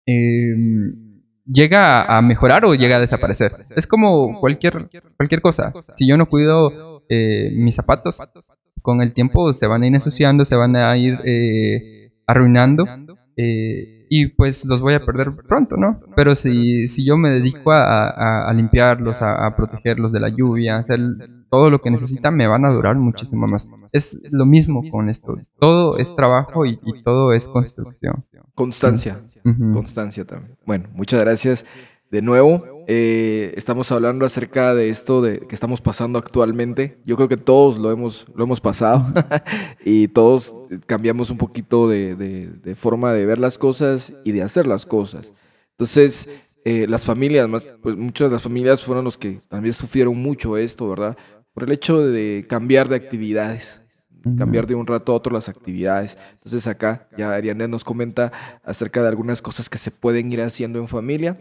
em, llega a mejorar o llega a desaparecer. Es como cualquier, cualquier cosa. Si yo no cuido eh, mis zapatos, con el tiempo se van a ir ensuciando, se van a ir eh, arruinando. Eh, y pues los voy a perder pronto, ¿no? Pero si, si yo me dedico a, a, limpiarlos, a, protegerlos de la lluvia, a hacer todo lo que necesitan, me van a durar muchísimo más. Es lo mismo con esto. Todo es trabajo y, todo es construcción. Constancia. Constancia también. Bueno, muchas gracias de nuevo. Eh, estamos hablando acerca de esto de que estamos pasando actualmente. Yo creo que todos lo hemos, lo hemos pasado y todos cambiamos un poquito de, forma de ver las cosas y de hacer las cosas. Entonces, eh, las familias, más, pues muchas de las familias fueron los que también sufrieron mucho esto, ¿verdad? Por el hecho de cambiar de actividades. cambiar de un rato a otro las actividades. Entonces acá ya Ariane nos comenta acerca de algunas cosas que se pueden ir haciendo en familia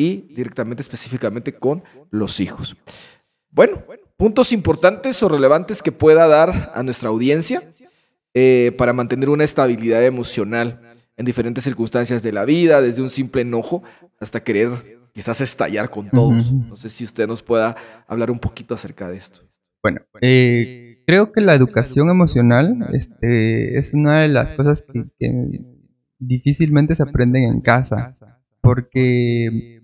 y directamente específicamente con los hijos. Bueno, puntos importantes o relevantes que pueda dar a nuestra audiencia eh, para mantener una estabilidad emocional en diferentes circunstancias de la vida, desde un simple enojo hasta querer quizás estallar con todos. No sé si usted nos pueda hablar un poquito acerca de esto. Bueno, eh, creo que la educación emocional este, es una de las cosas que, difícilmente se aprenden en casa, porque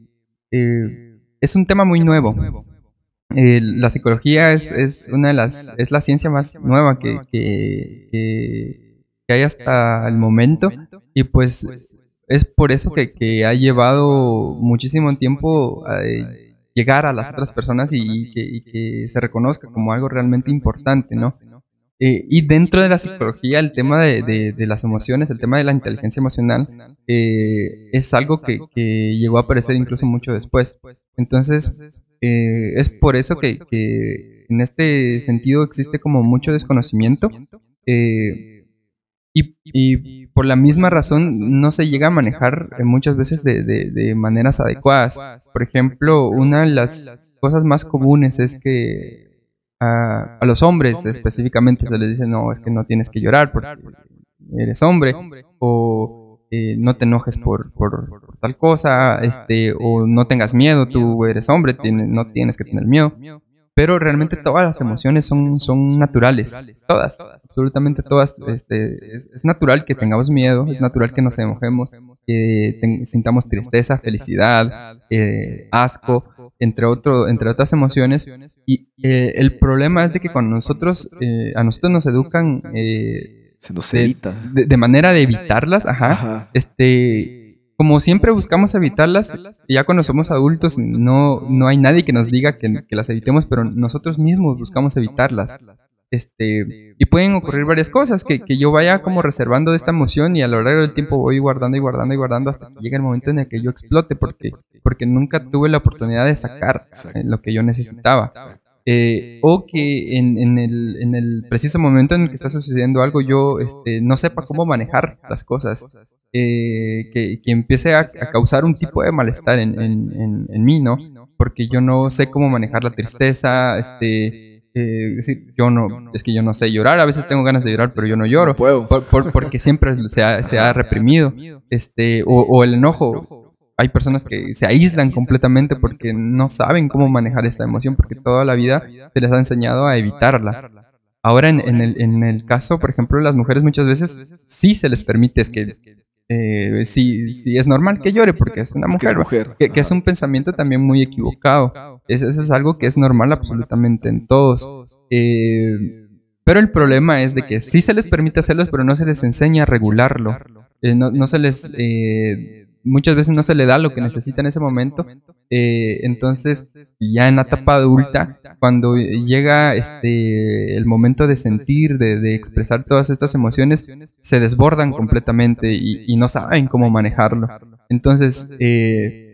eh, es un tema muy nuevo. Eh, la psicología es, es, una de las es la ciencia más nueva que, que, que, hay hasta el momento y pues es por eso que, que ha llevado muchísimo tiempo a llegar a las otras personas y, que, se reconozca como algo realmente importante, ¿no? Eh, y dentro de la psicología, el tema de, las emociones, el tema de la inteligencia emocional, eh, es algo que, llegó a aparecer incluso mucho después. Entonces, eh, es por eso que, en este sentido existe como mucho desconocimiento. Y, por la misma razón no se llega a manejar muchas veces de, maneras adecuadas. Por ejemplo, una de las cosas más comunes es que a, los hombres específicamente se les dice, no, es que no tienes que llorar porque eres hombre, o eh, no te enojes por, por, tal cosa, este, o no tengas miedo, tú eres hombre, no tienes que tener miedo. Pero realmente todas las emociones son, son naturales, todas, absolutamente todas. Este, es, natural que tengamos miedo, es natural que nos enojemos, que sintamos tristeza, felicidad, eh, asco, entre, otro, entre otras emociones. Y eh, el problema es de que cuando nosotros, eh, a nosotros nos educan... Se nos evita. De, manera de evitarlas, ajá, este como siempre buscamos evitarlas, ya cuando somos adultos no, no hay nadie que nos diga que, que, las evitemos, pero nosotros mismos buscamos evitarlas. Este, y pueden ocurrir varias cosas, que, que, yo vaya como reservando esta emoción y a lo largo del tiempo voy guardando y guardando y guardando hasta que llegue el momento en el que yo explote, porque, porque nunca tuve la oportunidad de sacar eh, lo que yo necesitaba. Eh, o que en, en, el, en, el, preciso momento en el que está sucediendo algo yo este, no sepa cómo manejar las cosas, eh, que, que, empiece a, a, causar un tipo de malestar en, en, mí, ¿no? Porque yo no sé cómo manejar la tristeza, este eh, decir, yo no, es que yo no sé llorar, a veces tengo ganas de llorar, pero yo no lloro, porque siempre se ha, se ha reprimido, este, o, el enojo. Hay personas que se aíslan completamente porque no saben cómo manejar esta emoción, porque toda la vida se les ha enseñado a evitarla. Ahora, en, en, el, en el caso, por ejemplo, de las mujeres muchas veces sí se les permite, es que eh, sí, sí, es normal que llore porque es una mujer, Que, es un pensamiento también muy equivocado. Eso, es algo que es normal absolutamente en todos. Eh, pero el problema es de que sí se les permite hacerlo, pero no se les enseña a regularlo. Eh, no, no, se les muchas veces no se le da lo que necesita en ese momento. Eh, entonces, ya en la etapa adulta, cuando llega este el momento de sentir, de, expresar todas estas emociones, se desbordan completamente y, no saben cómo manejarlo. Entonces, eh,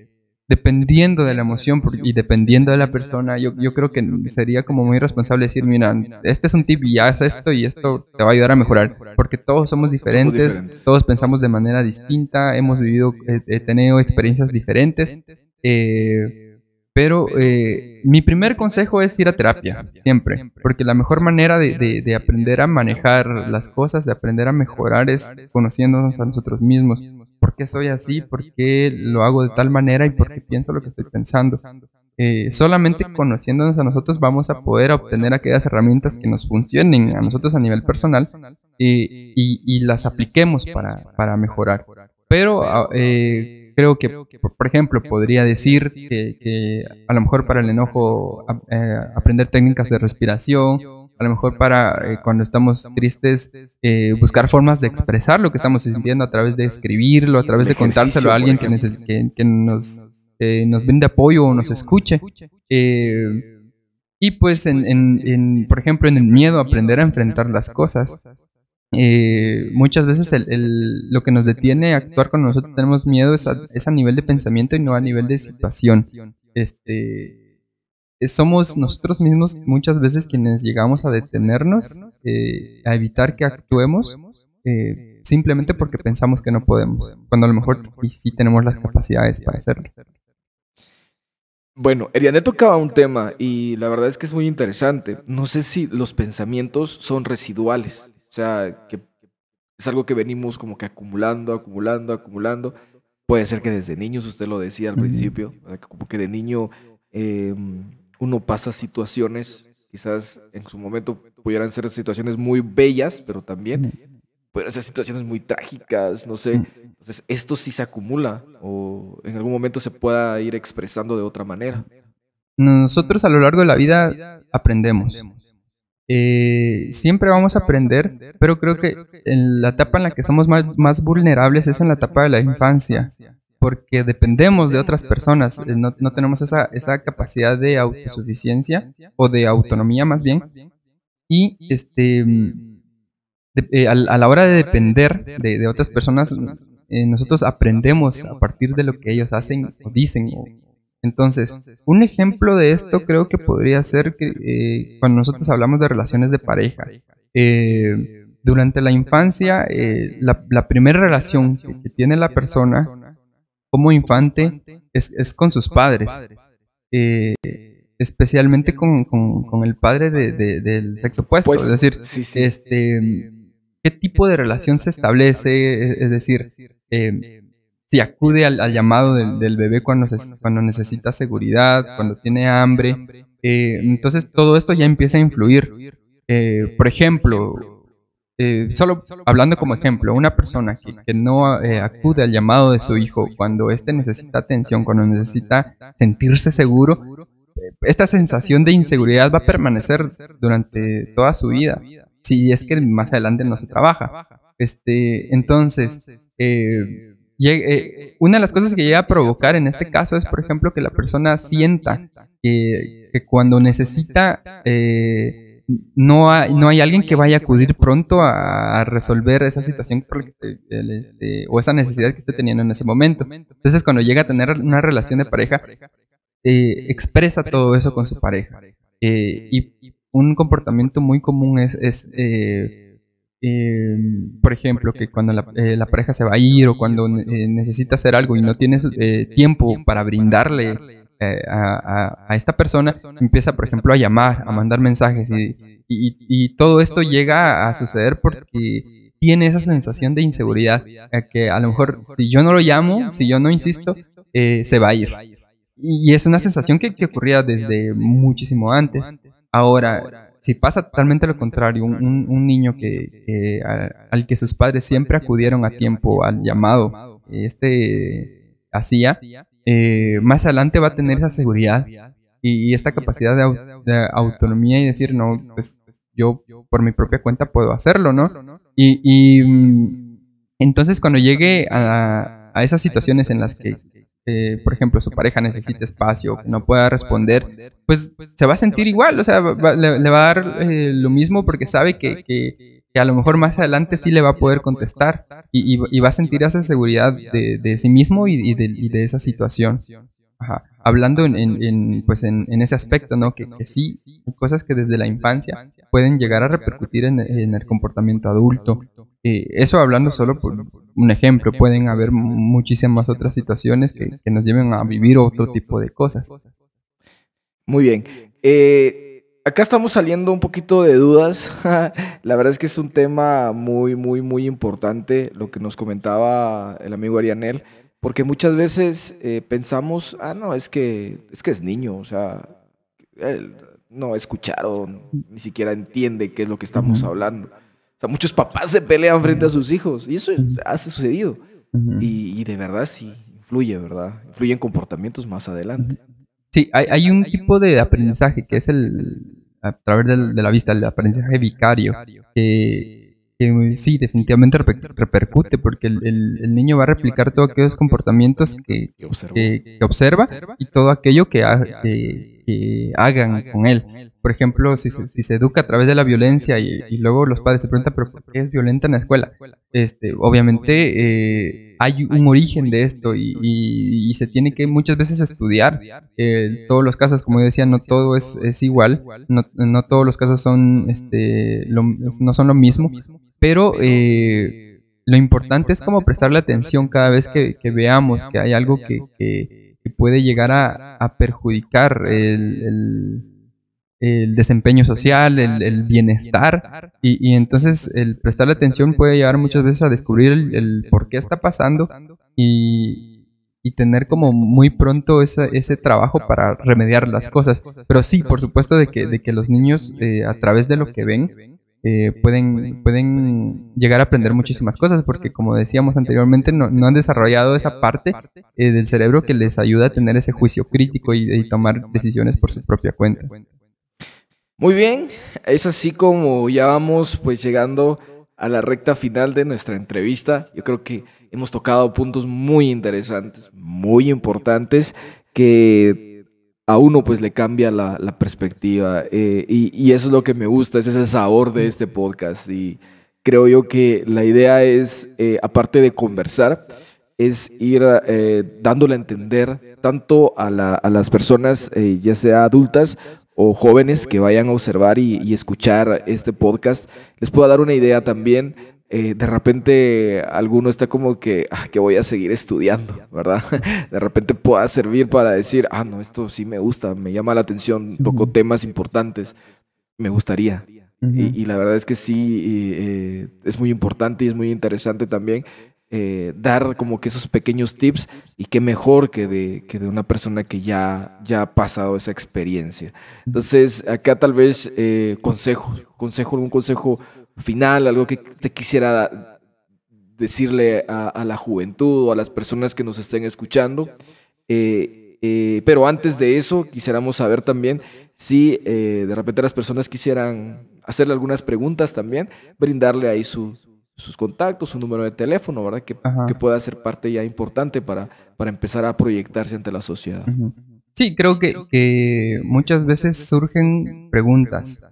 dependiendo de la emoción y dependiendo de la persona, yo, yo creo que sería como muy responsable decir, mira, este es un tip y ya haz esto y esto te va a ayudar a mejorar, porque todos somos diferentes, todos pensamos de manera distinta, hemos vivido, he tenido experiencias diferentes, eh, pero eh, mi primer consejo es ir a terapia, siempre, porque la mejor manera de, de aprender a manejar las cosas, de aprender a mejorar es conociéndonos a nosotros mismos por qué soy así, por qué lo hago de tal manera y por qué pienso lo que estoy pensando. Eh, solamente conociéndonos a nosotros vamos a poder obtener aquellas herramientas que nos funcionen a nosotros a nivel personal y, y, las apliquemos para, para mejorar. Pero ah, eh, creo que, por ejemplo, podría decir que, a lo mejor para el enojo eh, aprender técnicas de respiración, a lo mejor para eh, cuando estamos tristes eh, buscar formas de expresar lo que estamos sintiendo a través de escribirlo, a través de contárselo a alguien que, que, nos, nos brinde apoyo o nos escuche. Eh, y pues, en, en, por ejemplo, en el miedo, aprender a enfrentar las cosas. muchas veces el, lo que nos detiene a actuar cuando nosotros tenemos miedo es a, es a nivel de pensamiento y no a nivel de situación. Este, somos nosotros mismos muchas veces quienes llegamos a detenernos, eh, a evitar que actuemos eh, simplemente porque pensamos que no podemos, cuando a lo mejor sí tenemos las capacidades para hacerlo. Bueno, Erianet tocaba un tema y la verdad es que es muy interesante. No sé si los pensamientos son residuales, o sea, que es algo que venimos como que acumulando, acumulando, acumulando. Puede ser que desde niños, usted lo decía al principio, como que de niño em, uno pasa situaciones, quizás en su momento pudieran ser situaciones muy bellas, pero también pueden ser situaciones muy trágicas, no sé. Entonces, esto sí se acumula o en algún momento se pueda ir expresando de otra manera. Nosotros a lo largo de la vida aprendemos. Eh, siempre vamos a aprender, pero creo que en la etapa en la que somos más, más vulnerables es en la etapa de la infancia porque dependemos de otras personas, eh, no, no tenemos esa, esa, capacidad de autosuficiencia o de autonomía más bien. Y este, eh, a, la hora de depender de, de otras personas, eh, nosotros aprendemos a partir de lo que ellos hacen o dicen. entonces, un ejemplo de esto creo que podría ser que cuando nosotros hablamos de relaciones de pareja. durante la infancia, la, la, primera relación que tiene la persona como infante es, con sus padres. Eh, especialmente con, el padre del sexo opuesto. Es decir, este qué tipo de relación se establece, es decir, eh, si acude al, llamado del, bebé cuando, cuando necesita seguridad, cuando tiene hambre. Eh, entonces todo esto ya empieza a influir. por ejemplo, eh, solo hablando como ejemplo, una persona que, no eh, acude al llamado de su hijo cuando éste necesita atención, cuando necesita sentirse seguro, esta sensación de inseguridad va a permanecer durante toda su vida, si es que más adelante no se trabaja. Este, entonces, eh, una de las cosas que llega a provocar en este caso es, por ejemplo, que la persona sienta que, que cuando necesita no hay, no hay alguien que vaya a acudir pronto a, resolver esa situación este, o esa necesidad que esté teniendo en ese momento. Entonces, cuando llega a tener una relación de pareja, eh, expresa todo eso con su pareja. Eh, y un comportamiento muy común es, eh, por ejemplo, que cuando la, pareja se va a ir o cuando necesita hacer algo y no tiene tiempo para brindarle eh, a, esta persona, empieza, por ejemplo, a llamar, a mandar mensajes y, todo esto llega a suceder porque tiene esa sensación de inseguridad, que a lo mejor si yo no lo llamo, si yo no insisto, eh, se va a ir. Y es una sensación que, ocurría desde muchísimo antes. Ahora, si pasa totalmente lo contrario, un, niño que, al que sus padres siempre acudieron a tiempo al llamado, este hacía, eh, más adelante va a tener esa seguridad y, esta capacidad de, autonomía y decir, no, pues yo por mi propia cuenta puedo hacerlo, ¿no? Y, mm, entonces cuando llegue a, esas situaciones en las que, eh, por ejemplo, su pareja necesita espacio, no pueda responder, pues se va a sentir igual, o sea, le, va a dar eh, lo mismo porque sabe que, que, a lo mejor más adelante sí le va a poder contestar y, va a sentir esa seguridad de, sí mismo y, de, esa situación. Hablando en, pues en, ese aspecto, ¿no? Que, sí, cosas que desde la infancia pueden llegar a repercutir en, el comportamiento adulto. Eh, eso hablando solo por un ejemplo, pueden haber muchísimas otras situaciones que, nos lleven a vivir otro tipo de cosas. Muy bien. Eh, acá estamos saliendo un poquito de dudas. la verdad es que es un tema muy, muy, muy importante lo que nos comentaba el amigo Arianel, porque muchas veces eh, pensamos, ah, no, es que, es que es niño, o sea, él no escucharon, ni siquiera entiende qué es lo que estamos hablando. O sea, muchos papás se pelean frente a sus hijos y eso ha sucedido. y, y, de verdad sí influye, ¿verdad? Influye en comportamientos más adelante. Sí, hay, hay un tipo de aprendizaje que es el, a través de, la vista, el aprendizaje vicario, que, sí, definitivamente repercute porque el, el, niño va a replicar todos aquellos comportamientos que, que, observa y todo aquello que, que, hagan con él. Por ejemplo, si se, si se educa a través de la violencia y, luego los padres se preguntan, ¿pero por qué es violenta en la escuela? Este, obviamente, eh, hay un origen de esto y, se tiene que muchas veces estudiar eh, todos los casos, como decía, no todo es, es igual, no, no, todos los casos son, este, no son lo mismo, pero eh, lo importante es como prestarle atención cada vez que, veamos que hay algo que, puede llegar a, perjudicar el el desempeño social, el, bienestar, y, entonces el prestarle atención puede llevar muchas veces a descubrir el, por qué está pasando y, tener como muy pronto ese, ese trabajo para remediar las cosas. Pero sí, por supuesto, de que, de que los niños eh, a través de lo que ven eh, pueden, pueden llegar a aprender muchísimas cosas, porque como decíamos anteriormente, no, han desarrollado esa parte eh, del cerebro que les ayuda a tener ese juicio crítico y tomar decisiones por su propia cuenta. Muy bien, es así como ya vamos pues llegando a la recta final de nuestra entrevista. Yo creo que hemos tocado puntos muy interesantes, muy importantes, que a uno pues le cambia la, perspectiva eh, y, eso es lo que me gusta, ese es el sabor de este podcast y creo yo que la idea es, eh, aparte de conversar, es ir eh, dándole a entender tanto a, a las personas, ya sea adultas o jóvenes que vayan a observar y, escuchar este podcast, les puedo dar una idea también. Eh, de repente alguno está como que, ah, que voy a seguir estudiando, ¿verdad? De repente pueda servir para decir, ah, no, esto sí me gusta, me llama la atención, toco temas importantes, me gustaría. y, la verdad es que sí, eh, es muy importante y es muy interesante también eh, dar como que esos pequeños tips y qué mejor que de, que de una persona que ya, ya ha pasado esa experiencia. Entonces, acá tal vez eh, consejo, consejo, un consejo final, algo que te quisiera decirle a, la juventud o a las personas que nos estén escuchando. Eh, pero antes de eso, quisiéramos saber también si de repente las personas quisieran hacerle algunas preguntas también, brindarle ahí su, sus contactos, su número de teléfono, ¿verdad? Que, que pueda ser parte ya importante para, para empezar a proyectarse ante la sociedad. Sí, creo que, que, muchas veces surgen preguntas.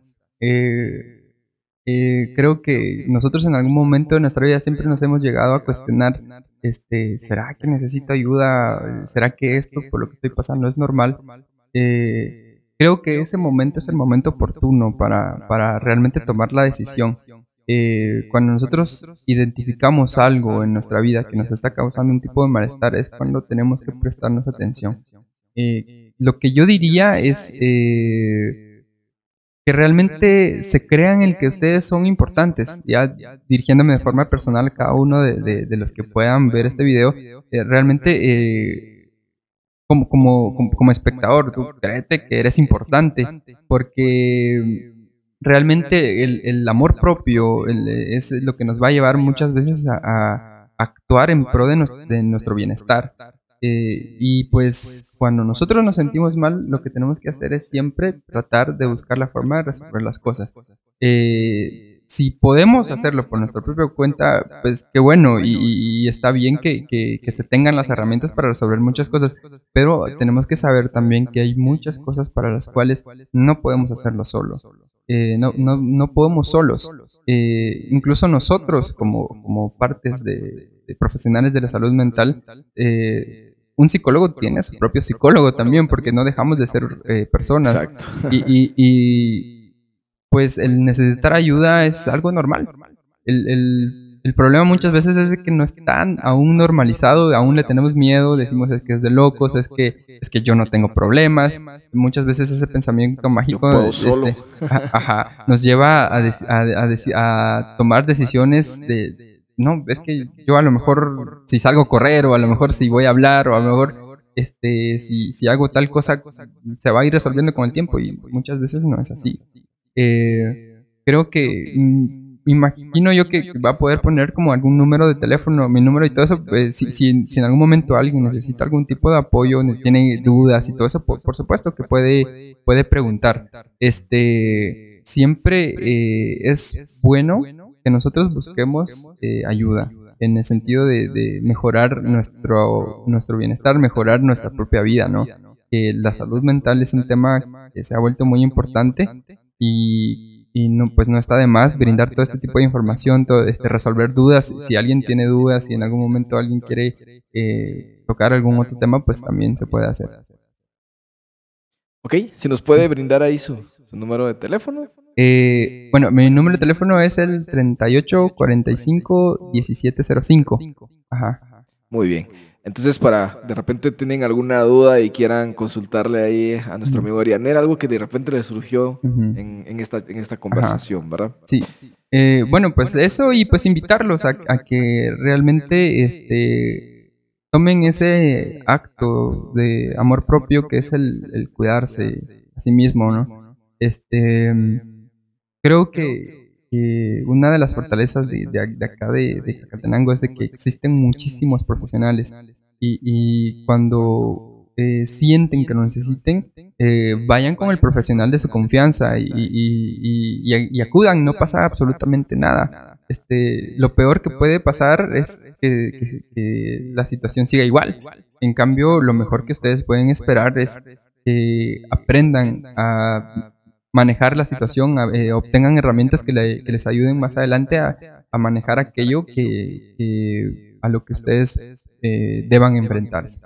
Eh, eh, creo que nosotros en algún momento de nuestra vida siempre nos hemos llegado a cuestionar, este, ¿será que necesito ayuda? ¿Será que esto por lo que estoy pasando es normal? Eh, creo que ese momento es el momento oportuno para, para realmente tomar la decisión. Eh, cuando nosotros identificamos algo en nuestra vida que nos está causando un tipo de malestar es cuando tenemos que prestarnos atención. Eh, lo que yo diría es eh, que realmente se crean el que ustedes son importantes. Ya dirigiéndome de forma personal a cada uno de, los que puedan ver este video, realmente como, espectador, tú créete que eres importante porque realmente el, amor propio es lo que nos va a llevar muchas veces a, actuar en pro de, nuestro bienestar. Eh, y pues cuando nosotros nos sentimos mal, lo que tenemos que hacer es siempre tratar de buscar la forma de resolver las cosas. Eh, si podemos hacerlo por nuestra propia cuenta, pues qué bueno y, está bien que, se tengan las herramientas para resolver muchas cosas, pero tenemos que saber también que hay muchas cosas para las cuales no podemos hacerlo solo. Eh, no, no, no, podemos solos. Eh, incluso nosotros, como, como partes de, profesionales de la salud mental, eh, un psicólogo tiene su propio psicólogo también, porque no dejamos de ser personas. y pues el necesitar ayuda es algo normal. El, problema muchas veces es que no es tan aún normalizado, aún le tenemos miedo, decimos es que es de locos, es que, es que yo no tengo problemas. Muchas veces ese pensamiento mágico este, nos lleva a, a, tomar decisiones de, no, es que yo a lo mejor si salgo a correr o a lo mejor si voy a hablar o a lo mejor este, si, si hago tal cosa se va a ir resolviendo con el tiempo y muchas veces no es así. Eh, creo que mm, imagino yo que va a poder poner como algún número de teléfono, mi número y todo eso. Pues, si, si, en algún momento alguien necesita algún tipo de apoyo, tiene dudas y todo eso, por, supuesto que puede, puede preguntar. Este, siempre eh, es bueno que nosotros busquemos eh, ayuda en el sentido de, mejorar nuestro, nuestro bienestar, mejorar nuestra propia vida, ¿no? Que la salud mental es un tema que se ha vuelto muy importante y y no, pues no está de más brindar todo este tipo de información, todo, este, resolver dudas. Si alguien tiene dudas, si en algún momento alguien quiere eh, tocar algún otro tema, pues también se puede hacer. Ok, si nos puede brindar ahí su, número de teléfono. Eh, bueno, mi número de teléfono es el 3845 1705. Ajá. Muy bien. Entonces, para de repente tienen alguna duda y quieran consultarle ahí a nuestro amigo Arianel, algo que de repente le surgió en, esta, en esta conversación, ¿verdad? Sí. Eh, bueno, pues eso y pues invitarlos a, que realmente este, tomen ese acto de amor propio que es el, cuidarse a sí mismo, ¿no? Este, creo que una de las fortalezas de, acá de, de Cacatenango es de que existen muchísimos profesionales y, cuando eh, sienten que lo necesiten, eh, vayan con el profesional de su confianza y, acudan, no pasa absolutamente nada. Este, lo peor que puede pasar es que, la situación siga igual. En cambio, lo mejor que ustedes pueden esperar es que aprendan a manejar la situación, eh, obtengan herramientas que, les ayuden más adelante a, manejar aquello que, a lo que ustedes eh, deban enfrentarse.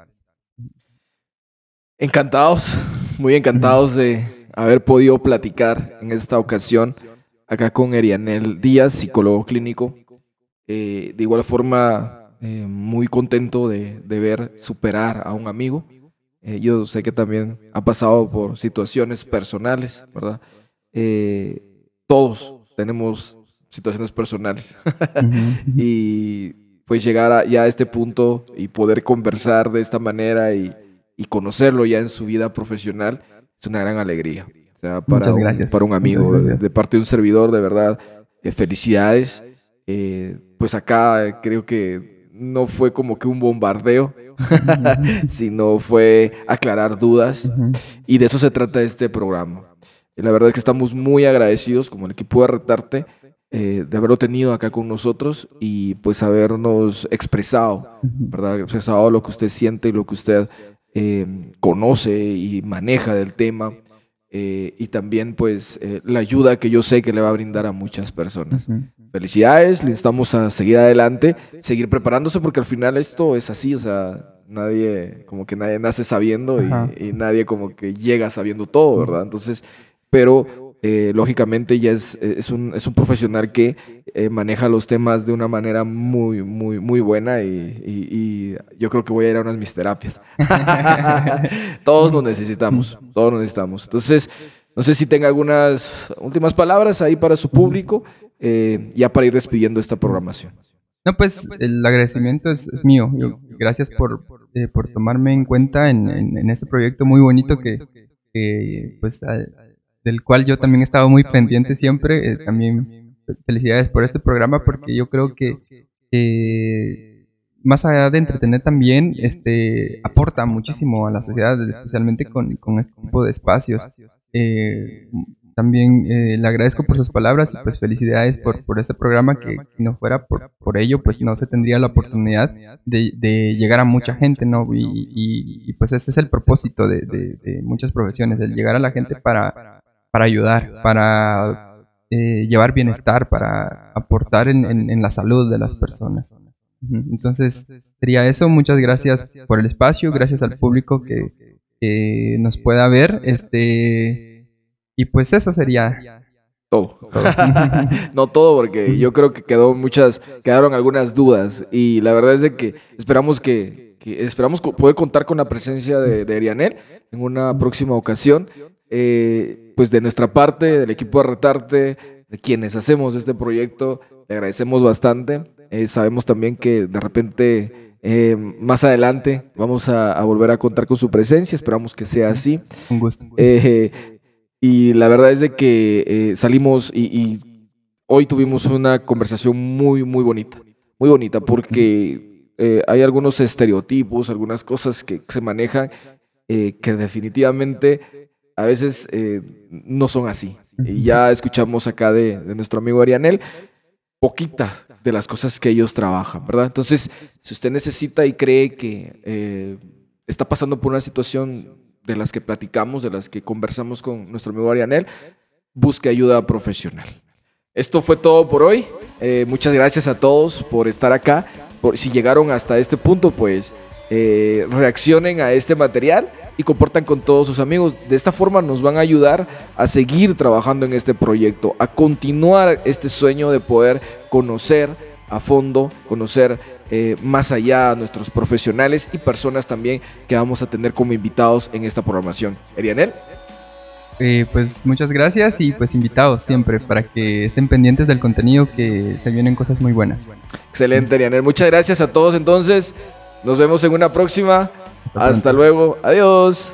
Encantados, muy encantados de haber podido platicar en esta ocasión acá con Erianel Díaz, psicólogo clínico. Eh, de igual forma, muy contento de, de, ver superar a un amigo. Eh, yo sé que también ha pasado por situaciones personales, ¿verdad? Eh, todos tenemos situaciones personales. y pues llegar a, ya a este punto y poder conversar de esta manera y, conocerlo ya en su vida profesional es una gran alegría. O sea, para, un, para un amigo, de, parte de un servidor, de verdad, eh, felicidades. pues acá creo que no fue como que un bombardeo, sino fue aclarar dudas. Y de eso se trata este programa. la verdad es que estamos muy agradecidos como el equipo de Retarte eh, de haberlo tenido acá con nosotros y pues habernos expresado, ¿verdad? Expresado lo que usted siente y lo que usted eh, conoce y maneja del tema. Eh, y también pues la ayuda que yo sé que le va a brindar a muchas personas. Felicidades, le instamos a seguir adelante, seguir preparándose porque al final esto es así, o sea, nadie, como que nadie nace sabiendo y, nadie como que llega sabiendo todo, ¿verdad? Entonces, pero eh, lógicamente ya es, es, un, es un profesional que eh, maneja los temas de una manera muy, muy, muy buena y, yo creo que voy a ir a unas mis terapias. todos lo necesitamos, todos lo necesitamos. Entonces, no sé si tenga algunas últimas palabras ahí para su público, eh, ya para ir despidiendo esta programación. No, pues el agradecimiento es, mío. gracias por, eh, por tomarme en cuenta en, en, este proyecto muy bonito que, pues, del cual yo también he estado muy pendiente siempre. Eh, también felicidades por este programa porque yo creo que más allá de entretener también, este, aporta muchísimo a la sociedad, especialmente con, con este tipo de espacios. Eh, también eh, le agradezco por sus palabras y pues felicidades por, por este programa que si no fuera por, por ello pues no se tendría la oportunidad de, de llegar a mucha gente, ¿no? Y, pues este es el propósito de, de, muchas profesiones, el llegar a la gente para, para ayudar, para eh, llevar bienestar, para aportar en, en la salud de las personas. Entonces, sería eso. Muchas gracias por el espacio, gracias al público que, nos pueda ver. Este, y pues eso sería todo. no todo, porque yo creo que quedó muchas, quedaron algunas dudas. Y la verdad es de que esperamos que, esperamos poder contar con la presencia de, de Arianel en una próxima ocasión. Eh, pues de nuestra parte, del equipo de Retarte, de quienes hacemos este proyecto, le agradecemos bastante. Eh, sabemos también que de repente eh, más adelante vamos a, volver a contar con su presencia. Esperamos que sea así. Un gusto. Eh, y la verdad es de que salimos y, hoy tuvimos una conversación muy, muy bonita. Muy bonita porque hay algunos estereotipos, algunas cosas que se manejan que definitivamente a veces no son así. Y ya escuchamos acá de, de nuestro amigo Arianel poquita de las cosas que ellos trabajan, ¿verdad? Entonces, si usted necesita y cree que eh, está pasando por una situación de las que platicamos, de las que conversamos con nuestro amigo Arianel, busque ayuda profesional. Esto fue todo por hoy. Eh, muchas gracias a todos por estar acá. Por, si llegaron hasta este punto, pues eh, reaccionen a este material y comportan con todos sus amigos. De esta forma nos van a ayudar a seguir trabajando en este proyecto, a continuar este sueño de poder conocer a fondo, conocer eh, más allá a nuestros profesionales y personas también que vamos a tener como invitados en esta programación. Erianel. Eh, pues muchas gracias y pues invitados siempre para que estén pendientes del contenido que se vienen cosas muy buenas. Excelente, Erianel. Muchas gracias a todos entonces. Nos vemos en una próxima. Hasta luego. Adiós.